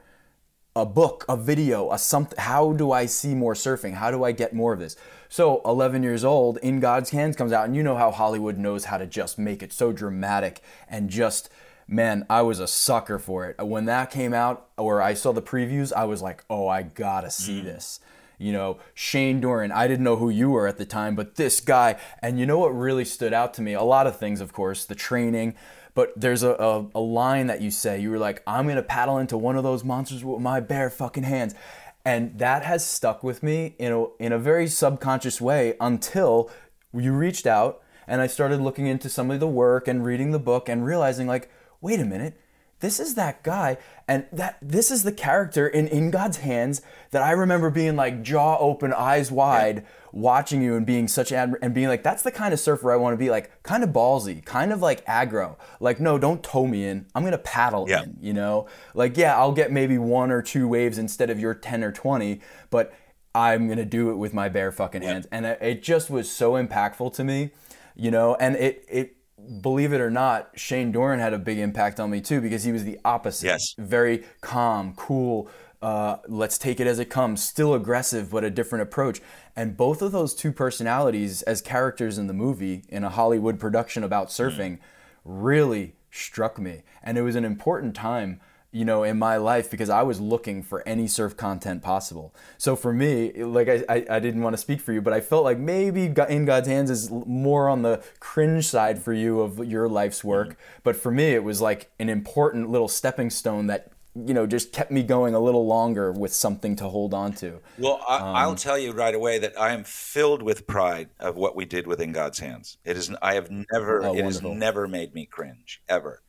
a book, a video, a something. How do I see more surfing? How do I get more of this? So, 11 years old, In God's Hands comes out, and you know how Hollywood knows how to just make it so dramatic and just, man, I was a sucker for it. When that came out, or I saw the previews, I was like, oh, I gotta see mm. this. You know, Shane Dorian, I didn't know who you were at the time, but this guy, and you know what really stood out to me? A lot of things, of course, the training, but there's a, a, a line that you say. You were like, I'm going to paddle into one of those monsters with my bare fucking hands. And that has stuck with me in a, in a very subconscious way until you reached out and I started looking into some of the work and reading the book and realizing, like, wait a minute, this is that guy and that this is the character in in god's hands that i remember being like jaw open eyes wide yeah. watching you and being such admir- and being like that's the kind of surfer i want to be like kind of ballsy kind of like aggro like no don't tow me in i'm gonna paddle yeah. in you know like yeah i'll get maybe one or two waves instead of your 10 or 20 but i'm gonna do it with my bare fucking hands yeah. and it just was so impactful to me you know and it it believe it or not, Shane Dorian had a big impact on me too because he was the opposite. Yes. Very calm, cool. Uh, let's take it as it comes. Still aggressive, but a different approach. And both of those two personalities as characters in the movie in a Hollywood production about surfing mm. really struck me. And it was an important time you know, in my life because I was looking for any surf content possible. So for me, like I, I, I, didn't want to speak for you, but I felt like maybe In God's Hands is more on the cringe side for you of your life's work. Mm-hmm. But for me, it was like an important little stepping stone that you know just kept me going a little longer with something to hold on to. Well, I, will um, tell you right away that I am filled with pride of what we did within God's hands. It is I have never oh, it wonderful. has never made me cringe ever.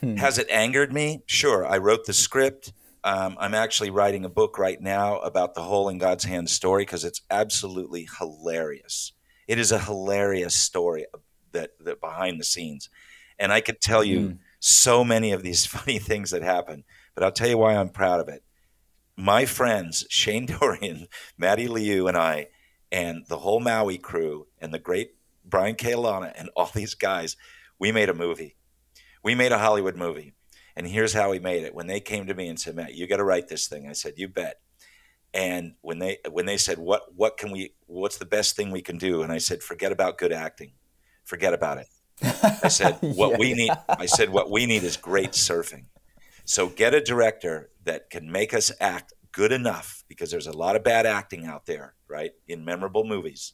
Hmm. Has it angered me? Sure. I wrote the script. Um, I'm actually writing a book right now about the whole in God's hand story because it's absolutely hilarious. It is a hilarious story that, that behind the scenes, and I could tell you hmm. so many of these funny things that happen. But I'll tell you why I'm proud of it. My friends Shane Dorian, Matty Liu, and I, and the whole Maui crew, and the great Brian Keaulana, and all these guys, we made a movie we made a Hollywood movie. And here's how we made it. When they came to me and said, Matt, you got to write this thing, I said, you bet. And when they when they said, what what can we what's the best thing we can do? And I said, forget about good acting, forget about it. I said, what yeah. we need. I said, what we need is great surfing. So get a director that can make us act good enough because there's a lot of bad acting out there, right, in memorable movies.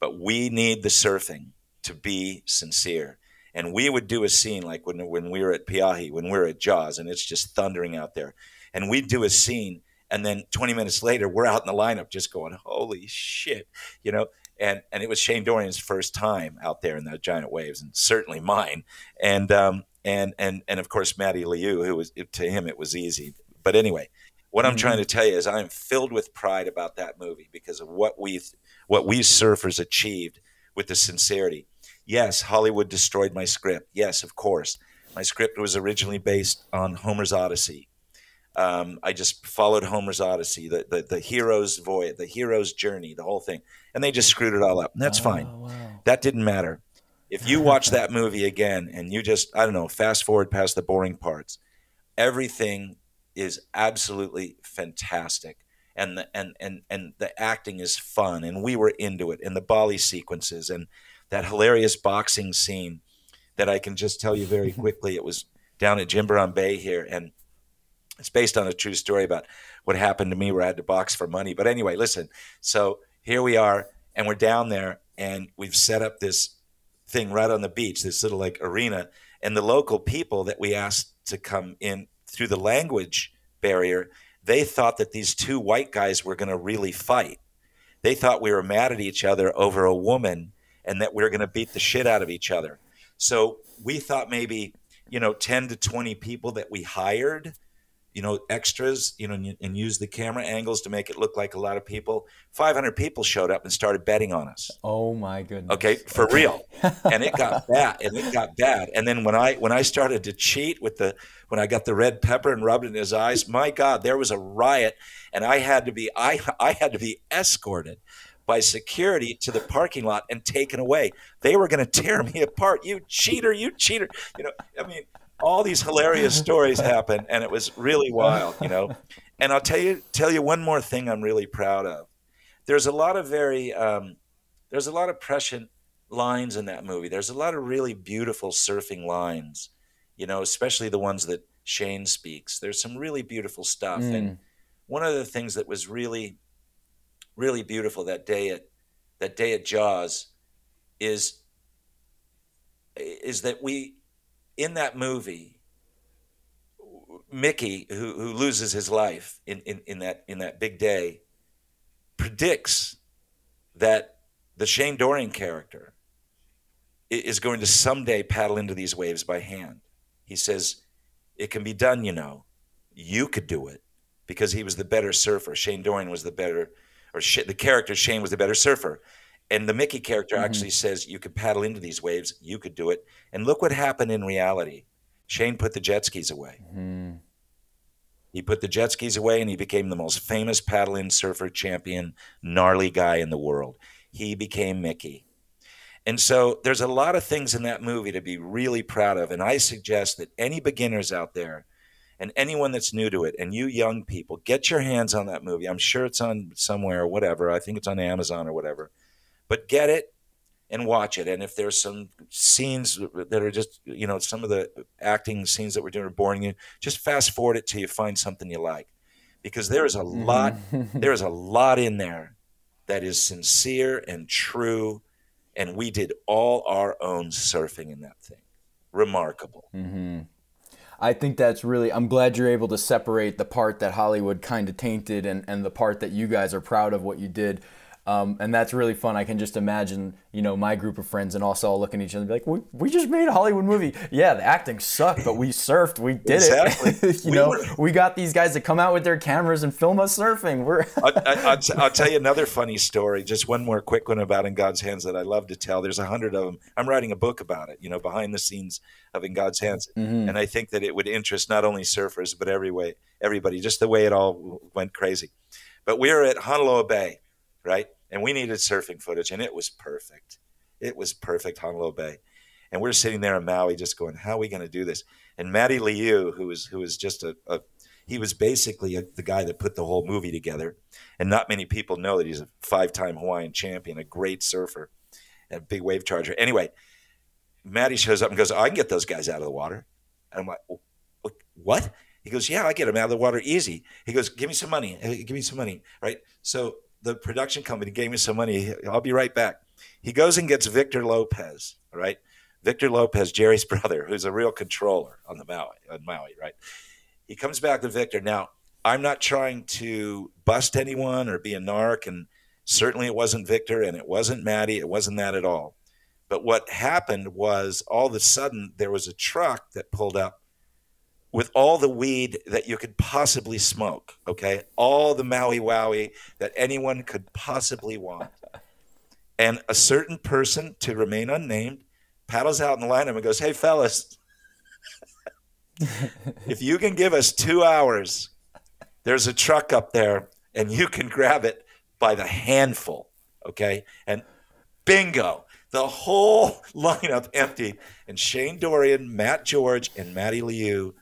But we need the surfing to be sincere and we would do a scene like when when we were at Pe'ahi, when we were at Jaws, and it's just thundering out there, and we'd do a scene, and then 20 minutes later, we're out in the lineup just going, "Holy shit," you know. And and it was Shane Dorian's first time out there in the giant waves, and certainly mine. And um and and and of course Matty Liu, who was to him it was easy. But anyway, what I'm mm-hmm. trying to tell you is I'm filled with pride about that movie because of what we what we surfers achieved with the sincerity Yes, Hollywood destroyed my script. Yes, of course. My script was originally based on Homer's Odyssey. Um, I just followed Homer's Odyssey, the, the, the hero's voyage, the hero's journey, the whole thing. And they just screwed it all up. And that's oh, fine. Wow. That didn't matter. If you watch that movie again and you just, I don't know, fast forward past the boring parts, everything is absolutely fantastic. And the, and, and, and the acting is fun. And we were into it. And the Bali sequences and that hilarious boxing scene that I can just tell you very quickly. It was down at Jimbaran Bay here, and it's based on a true story about what happened to me where I had to box for money. But anyway, listen. So here we are, and we're down there, and we've set up this thing right on the beach, this little like arena, and the local people that we asked to come in through the language barrier, they thought that these two white guys were going to really fight. They thought we were mad at each other over a woman and that we are going to beat the shit out of each other. So we thought maybe, you know, 10 to 20 people that we hired, you know, extras, you know, and, and use the camera angles to make it look like a lot of people. 500 people showed up and started betting on us. Oh my goodness. Okay, for real. and it got bad. And it got bad. And then when I when I started to cheat with the when I got the red pepper and rubbed it in his eyes, my God, there was a riot and I had to be I I had to be escorted by security to the parking lot and taken away. They were going to tear me apart. You cheater, you cheater. You know, I mean, all these hilarious stories happen, and it was really wild. You know, and I'll tell you tell you one more thing I'm really proud of. There's a lot of very um, there's a lot of prescient lines in that movie. There's a lot of really beautiful surfing lines. You know, especially the ones that Shane speaks. There's some really beautiful stuff, mm. and one of the things that was really really beautiful that day at that day at Jaws is is that we in that movie Mickey who, who loses his life in, in, in that in that big day predicts that the Shane Dorian character is going to someday paddle into these waves by hand. He says, It can be done, you know. You could do it because he was the better surfer. Shane Dorian was the better or Sh- the character Shane was the better surfer. And the Mickey character mm-hmm. actually says, You could paddle into these waves, you could do it. And look what happened in reality. Shane put the jet skis away. Mm-hmm. He put the jet skis away and he became the most famous paddle in surfer champion, gnarly guy in the world. He became Mickey. And so there's a lot of things in that movie to be really proud of. And I suggest that any beginners out there and anyone that's new to it and you young people, get your hands on that movie. I'm sure it's on somewhere or whatever. I think it's on Amazon or whatever. But get it and watch it. And if there's some scenes that are just, you know, some of the acting scenes that we're doing are boring you, just fast forward it till you find something you like. Because there is a lot, there is a lot in there that is sincere and true and we did all our own surfing in that thing. Remarkable. Mm-hmm. I think that's really. I'm glad you're able to separate the part that Hollywood kind of tainted and, and the part that you guys are proud of what you did. Um, and that's really fun. I can just imagine, you know, my group of friends and us all looking at each other and be like, we, we just made a Hollywood movie. Yeah, the acting sucked, but we surfed. We did exactly. it. you we know, were... we got these guys to come out with their cameras and film us surfing. We're I, will tell you another funny story. Just one more quick one about In God's Hands that I love to tell. There's a hundred of them. I'm writing a book about it, you know, behind the scenes of In God's Hands. Mm-hmm. And I think that it would interest not only surfers, but every way, everybody, just the way it all went crazy. But we were at Honolulu Bay, right? And we needed surfing footage, and it was perfect. It was perfect, Honolulu Bay. And we're sitting there in Maui just going, how are we going to do this? And Matty Liu, who was who was just a, a he was basically a, the guy that put the whole movie together. And not many people know that he's a five-time Hawaiian champion, a great surfer, and a big wave charger. Anyway, Matty shows up and goes, oh, I can get those guys out of the water. And I'm like, what? He goes, yeah, I get them out of the water easy. He goes, give me some money. Give me some money. Right. So the production company gave me some money. I'll be right back. He goes and gets Victor Lopez, right? Victor Lopez, Gerry's brother, who's a real controller on the Maui, on Maui, right? He comes back to Victor. Now, I'm not trying to bust anyone or be a narc, and certainly it wasn't Victor and it wasn't Matty. It wasn't that at all. But what happened was all of a sudden there was a truck that pulled up with all the weed that you could possibly smoke, okay? All the Maui Wowie that anyone could possibly want. And a certain person, to remain unnamed, paddles out in the lineup and goes, Hey, fellas, if you can give us two hours, there's a truck up there and you can grab it by the handful, okay? And bingo, the whole lineup emptied. And Shane Dorian, Matt George, and Matty Liu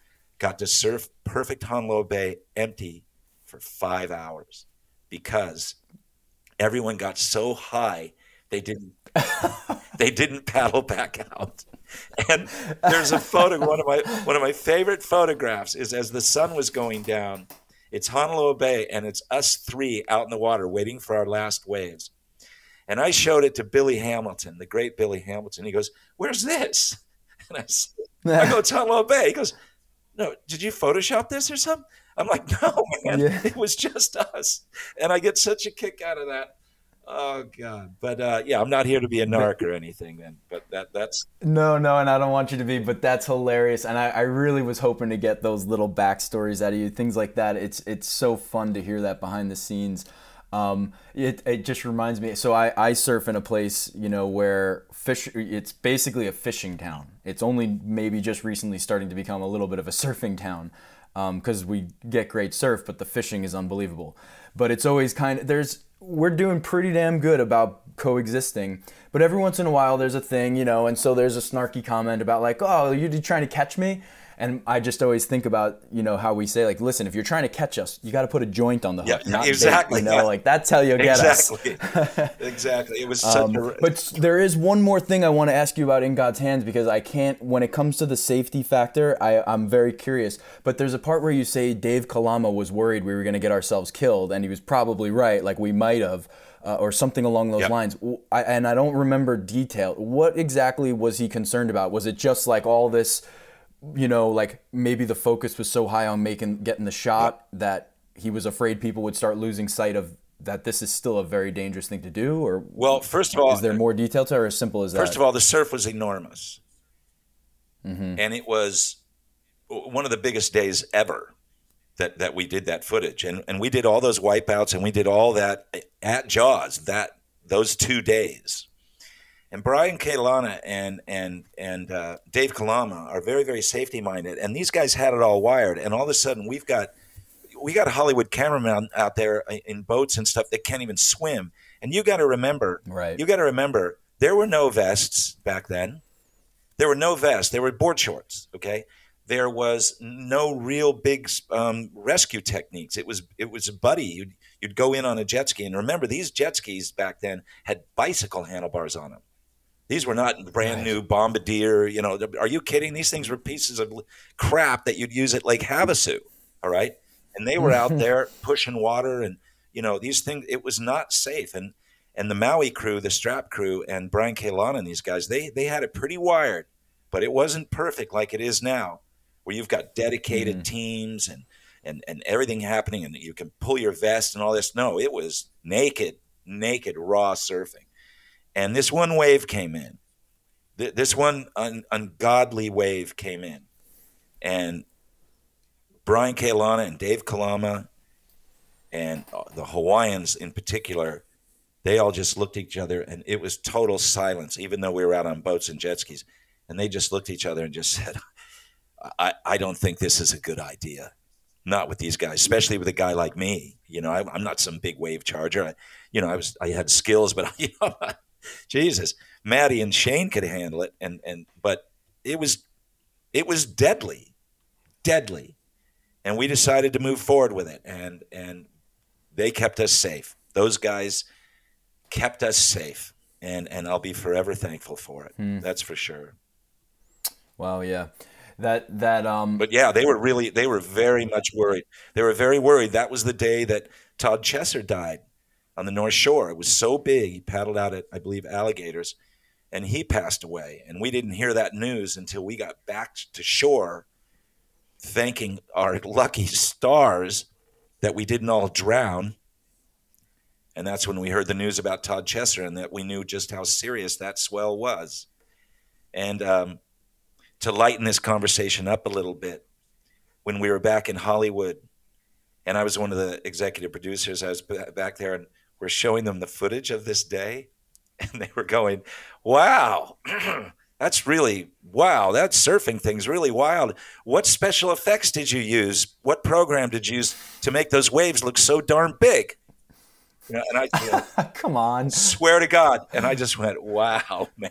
got to surf perfect Honolulu Bay empty for five hours because everyone got so high they didn't they didn't paddle back out. And there's a photo. One of my one of my favorite photographs is as the sun was going down. It's Honolulu Bay, and it's us three out in the water waiting for our last waves. And I showed it to Billy Hamilton, the great Billy Hamilton. He goes, "Where's this?" And I said, "I go, it's Honolulu Bay." He goes, no, did you Photoshop this or something? I'm like, no, man, yeah. it was just us. And I get such a kick out of that. Oh God! But uh, yeah, I'm not here to be a narc or anything, then. But that that's no, no, and I don't want you to be. But that's hilarious, and I, I really was hoping to get those little backstories out of you, things like that. It's it's so fun to hear that behind the scenes. Um, it, it just reminds me. So I, I surf in a place, you know, where fish. It's basically a fishing town. It's only maybe just recently starting to become a little bit of a surfing town, because um, we get great surf, but the fishing is unbelievable. But it's always kind of there's we're doing pretty damn good about coexisting. But every once in a while, there's a thing, you know, and so there's a snarky comment about like, "Oh, you trying to catch me?" And I just always think about, you know, how we say, like, listen, if you're trying to catch us, you got to put a joint on the hook. Yeah, exactly. Bait, you know, yeah. like that's how you'll get exactly. us. exactly. It was such um, a... But there is one more thing I want to ask you about In God's Hands because I can't, when it comes to the safety factor, I, I'm very curious. But there's a part where you say Dave Kalama was worried we were going to get ourselves killed, and he was probably right, like we might have. Uh, or something along those yep. lines. I, and I don't remember detail. What exactly was he concerned about? Was it just like all this you know, like maybe the focus was so high on making getting the shot that he was afraid people would start losing sight of that this is still a very dangerous thing to do or well first of all is there more detail to it or as simple as that? first of all the surf was enormous. Mm-hmm. and it was one of the biggest days ever that, that we did that footage. And, and we did all those wipeouts and we did all that at jaws that those two days and Brian Keaulana and and and uh, Dave Kalama are very very safety minded, and these guys had it all wired. And all of a sudden, we've got we got Hollywood cameramen out there in boats and stuff that can't even swim. And you got to remember, right? You got to remember There were no vests back then. There were no vests. There were board shorts. Okay. There was no real big um, rescue techniques. It was it was a buddy. You'd you'd go in on a jet ski, and remember these jet skis back then had bicycle handlebars on them. These were not brand right. new Bombardier. You know, are you kidding? These things were pieces of crap that you'd use at Lake Havasu. All right, and they were out there pushing water, and you know these things. It was not safe, and and the Maui crew, the strap crew, and Brian Keaulana and these guys, they they had it pretty wired, but it wasn't perfect like it is now, where you've got dedicated mm. teams and and and everything happening, and you can pull your vest and all this. No, it was naked, naked raw surfing, and this one wave came in. This one un- ungodly wave came in, and Brian Keaulana and Dave Kalama and uh, the Hawaiians in particular they all just looked at each other and it was total silence, even though we were out on boats and jet skis. And they just looked at each other and just said, I, I don't think this is a good idea. Not with these guys, especially with a guy like me. You know, I, am not some big wave charger. I, you know, I was I had skills, but you know, Jesus, Matty and Shane could handle it, and and but it was it was deadly, deadly, and we decided to move forward with it, and and they kept us safe. Those guys kept us safe, and and I'll be forever thankful for it. Hmm. That's for sure. Wow. Yeah. That that um. But yeah, they were really they were very much worried. They were very worried. That was the day that Todd Chesser died on the North Shore. It was so big. He paddled out at I believe alligators, and he passed away. And we didn't hear that news until we got back to shore, thanking our lucky stars that we didn't all drown and that's when we heard the news about Todd Chesser and that we knew just how serious that swell was. And um, to lighten this conversation up a little bit, when we were back in Hollywood, and I was one of the executive producers, I was back there and we're showing them the footage of this day. And they were going, wow, that's really, wow, that surfing thing's really wild. What special effects did you use? What program did you use to make those waves look so darn big? You know, and I you know, come on, swear to God, and I just went, "Wow, man!"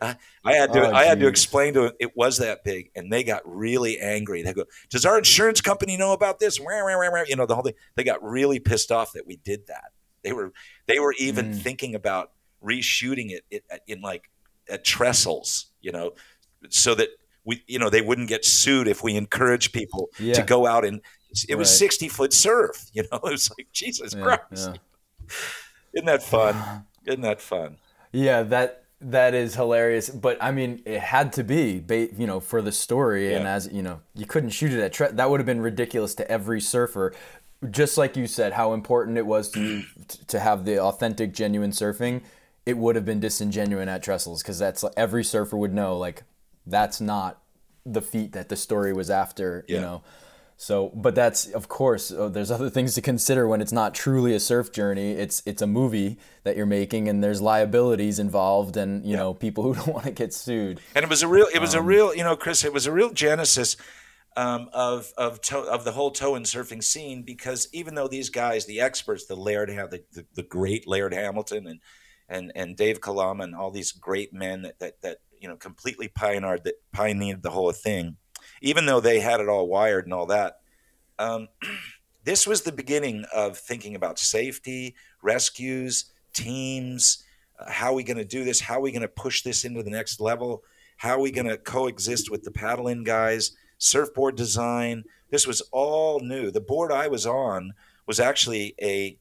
I, I had to, oh, I had to explain to them it was that big, and they got really angry. They go, "Does our insurance company know about this?" You know, the whole thing. They got really pissed off that we did that. They were, they were even mm. thinking about reshooting it in like at trestles, you know, so that we, you know, they wouldn't get sued if we encourage people yeah. to go out and it was right. 60 foot surf, you know, it was like, Jesus yeah, Christ. Yeah. Isn't that fun? Isn't that fun? Yeah, that that is hilarious. But I mean, it had to be, you know, for the story. And as you know, you couldn't shoot it at tre- that would have been ridiculous to every surfer. Just like you said, how important it was to to have the authentic, genuine surfing. It would have been disingenuous at trestles because that's every surfer would know like that's not the feat that the story was after. Yeah. You know. So, but that's of course uh, there's other things to consider when it's not truly a surf journey. It's it's a movie that you're making, and there's liabilities involved, and you yeah. know people who don't want to get sued. And it was a real, it was um, a real, you know, Chris, it was a real genesis um, of of to, of the whole tow and surfing scene because even though these guys, the experts, the Laird, the, the, the great Laird Hamilton and and and Dave Kalama and all these great men that that, that you know completely pioneered that pioneered the whole thing even though they had it all wired and all that. Um, this was the beginning of thinking about safety, rescues, teams. Uh, how are we going to do this? How are we going to push this into the next level? How are we going to coexist with the paddling guys? Surfboard design. This was all new. The board I was on was actually a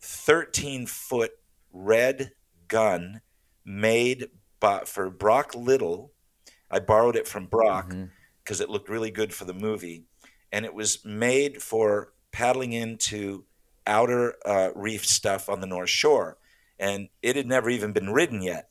13 foot red gun made by, for Brock Little. I borrowed it from Brock. Mm-hmm because it looked really good for the movie, and it was made for paddling into outer uh, reef stuff on the North Shore, and it had never even been ridden yet.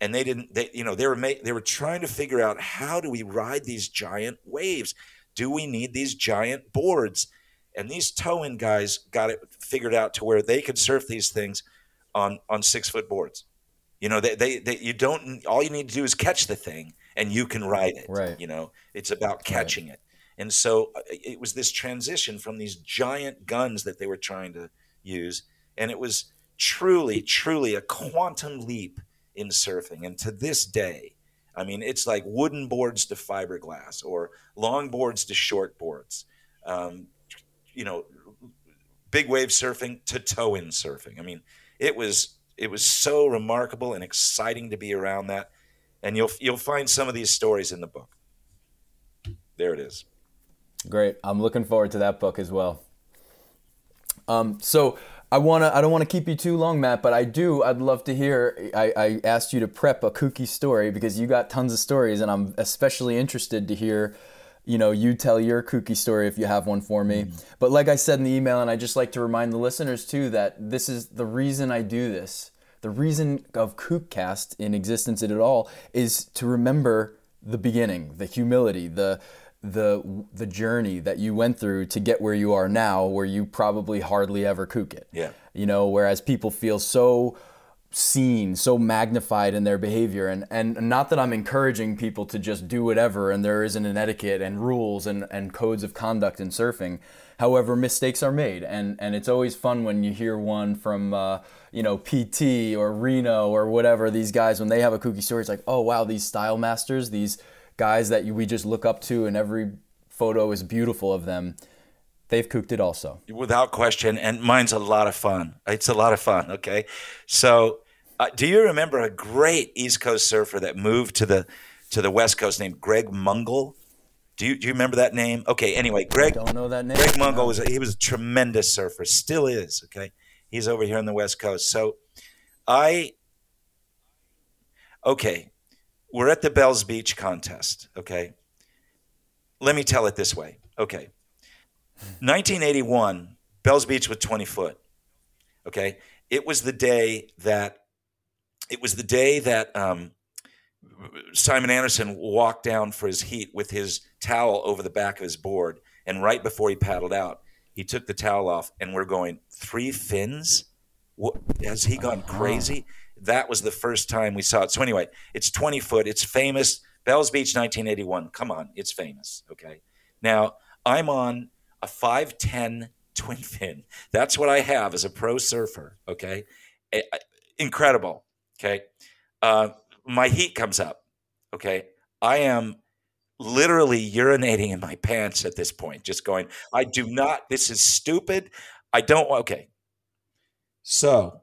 And they didn't, they, you know, they were ma- they were trying to figure out how do we ride these giant waves? Do we need these giant boards? And these towing guys got it figured out to where they could surf these things on on six foot boards. You know, they, they, they you don't all you need to do is catch the thing and you can ride it. Right. You know, it's about catching right. it. And so uh, it was this transition from these giant guns that they were trying to use, and it was truly, truly a quantum leap in surfing. And to this day, I mean, it's like wooden boards to fiberglass or long boards to short boards. Um, you know, big wave surfing to tow in surfing. I mean, it was it was so remarkable and exciting to be around that. And you'll you'll find some of these stories in the book. There it is. Great. I'm looking forward to that book as well. Um, so I wanna I don't want to keep you too long, Matt, but I do. I'd love to hear. I, I asked you to prep a kooky story because you got tons of stories, and I'm especially interested to hear. You know, you tell your kooky story if you have one for me. Mm. But like I said in the email, and I just like to remind the listeners too that this is the reason I do this. The reason of Kookcast in existence at all is to remember the beginning, the humility, the the the journey that you went through to get where you are now where you probably hardly ever kook it. Yeah. You know whereas people feel so seen so magnified in their behavior. And and not that I'm encouraging people to just do whatever and there isn't an etiquette and rules and and codes of conduct in surfing. However mistakes are made. And and it's always fun when you hear one from uh, you know PT or Reno or whatever these guys when they have a kooky story it's like oh wow these style masters these guys that we just look up to, and every photo is beautiful of them. They've cooked it also. Without question. And mine's a lot of fun. It's a lot of fun. Okay. So, uh, do you remember a great East Coast surfer that moved to the to the West Coast named Greg Mungall? Do you, do you remember that name? Okay. Anyway, Greg. I don't know that name. Greg Mungall no. was a, he was a tremendous surfer. Still is. Okay. He's over here on the West Coast. So, I. Okay we're at the Bells Beach contest, okay? Let me tell it this way, okay? 1981, Bells Beach was 20 foot, okay? It was the day that, it was the day that um, Simon Anderson walked down for his heat with his towel over the back of his board. And right before he paddled out, he took the towel off, and we're going, three fins? What, has he gone uh-huh. crazy? That was the first time we saw it. So anyway, it's 20 foot. It's famous. Bells Beach, 1981. Come on, it's famous. Okay. Now I'm on a 510 twin fin. That's what I have as a pro surfer. Okay. Incredible. Okay. Uh, my heat comes up. Okay. I am literally urinating in my pants at this point, just going, I do not, this is stupid. I don't, okay. So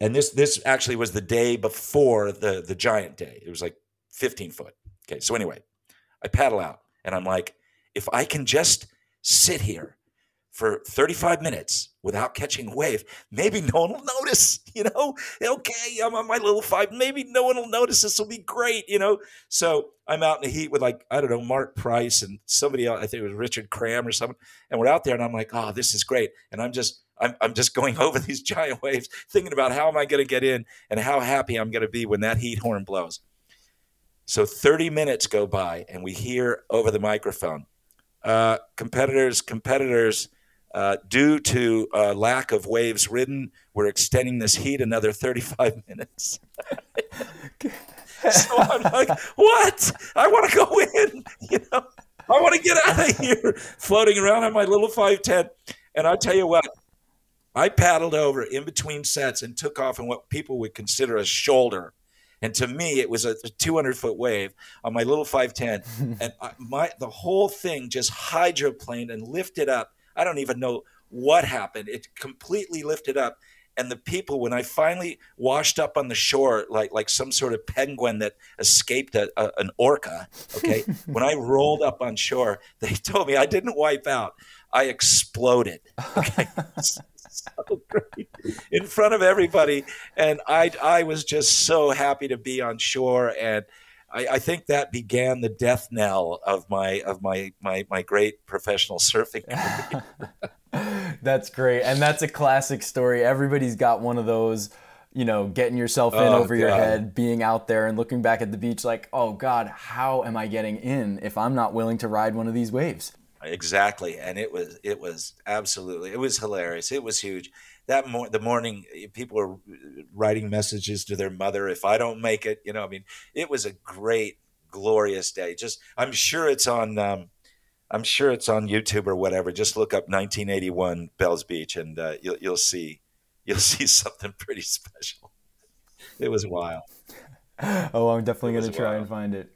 and this this actually was the day before the the giant day. It was like 15 foot. Okay, so anyway, I paddle out and I'm like, if I can just sit here for 35 minutes without catching a wave, maybe no one will notice, you know? Okay, I'm on my little five, maybe no one will notice. This will be great, you know? So I'm out in the heat with like, I don't know, Mark Price and somebody else, I think it was Richard Cram or something. And we're out there and I'm like, oh, this is great. And I'm just I'm, I'm just going over these giant waves, thinking about how am I going to get in and how happy I'm going to be when that heat horn blows. So 30 minutes go by, and we hear over the microphone, uh, competitors, competitors, uh, due to uh, lack of waves ridden, we're extending this heat another 35 minutes. so I'm like, what? I want to go in, you know. I want to get out of here, floating around on my little 510. And I tell you what, I paddled over in between sets and took off in what people would consider a shoulder. And to me, it was a 200 foot wave on my little 510. and I, my the whole thing just hydroplaned and lifted up. I don't even know what happened. It completely lifted up. And the people, when I finally washed up on the shore, like like some sort of penguin that escaped a, a, an orca, okay, when I rolled up on shore, they told me I didn't wipe out. I exploded. Okay? so great in front of everybody. And I, I was just so happy to be on shore. And I, I think that began the death knell of my, of my, my, my great professional surfing. that's great. And that's a classic story. Everybody's got one of those you know, getting yourself in oh, over God. your head, being out there and looking back at the beach like, oh God, how am I getting in if I'm not willing to ride one of these waves? Exactly, and it was it was absolutely it was hilarious. It was huge. That mor- the morning eh, people were writing messages to their mother if I don't make it. You know, I mean, it was a great, glorious day. Just I'm sure it's on. Um, I'm sure it's on YouTube or whatever. Just look up 1981 Bells Beach, and uh, you'll you'll see you'll see something pretty special. it was wild. Oh, I'm definitely going to try wild. and find it.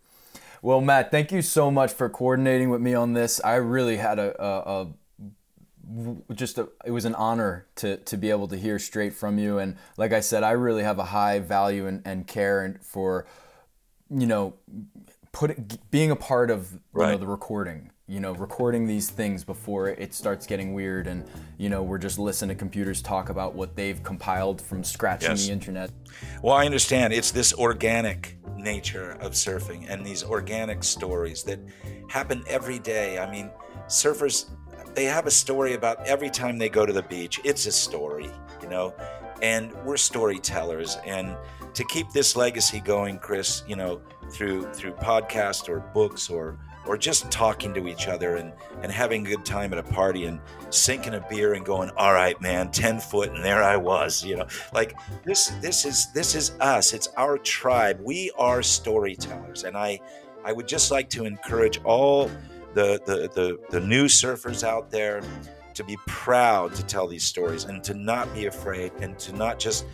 Well, Matt, thank you so much for coordinating with me on this. I really had a, a, a just a, it was an honor to to be able to hear straight from you and like i said i really have a high value and, and care and for you know put being a part of you right. know the recording you know recording these things before it starts getting weird and you know we're just listening to computers talk about what they've compiled from scratching yes. the internet well i understand it's this organic nature of surfing and these organic stories that happen every day i mean surfers they have a story about every time they go to the beach. It's a story, you know, and we're storytellers. And to keep this legacy going, Chris, you know, through through podcast or books or or just talking to each other and, and having a good time at a party and sinking a beer and going, all right, man, 10 foot, and there I was, you know, like this, this is, this is us. It's our tribe. We are storytellers. And I, I would just like to encourage all the, the, the, the new surfers out there to be proud to tell these stories and to not be afraid and to not just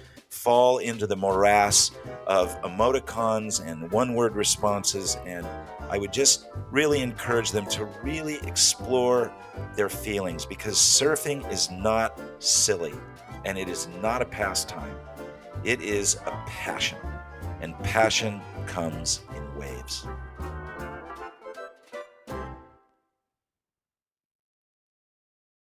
fall into the morass of emoticons and one word responses. And I would just really encourage them to really explore their feelings because surfing is not silly and it is not a pastime. It is a passion, and passion comes in waves.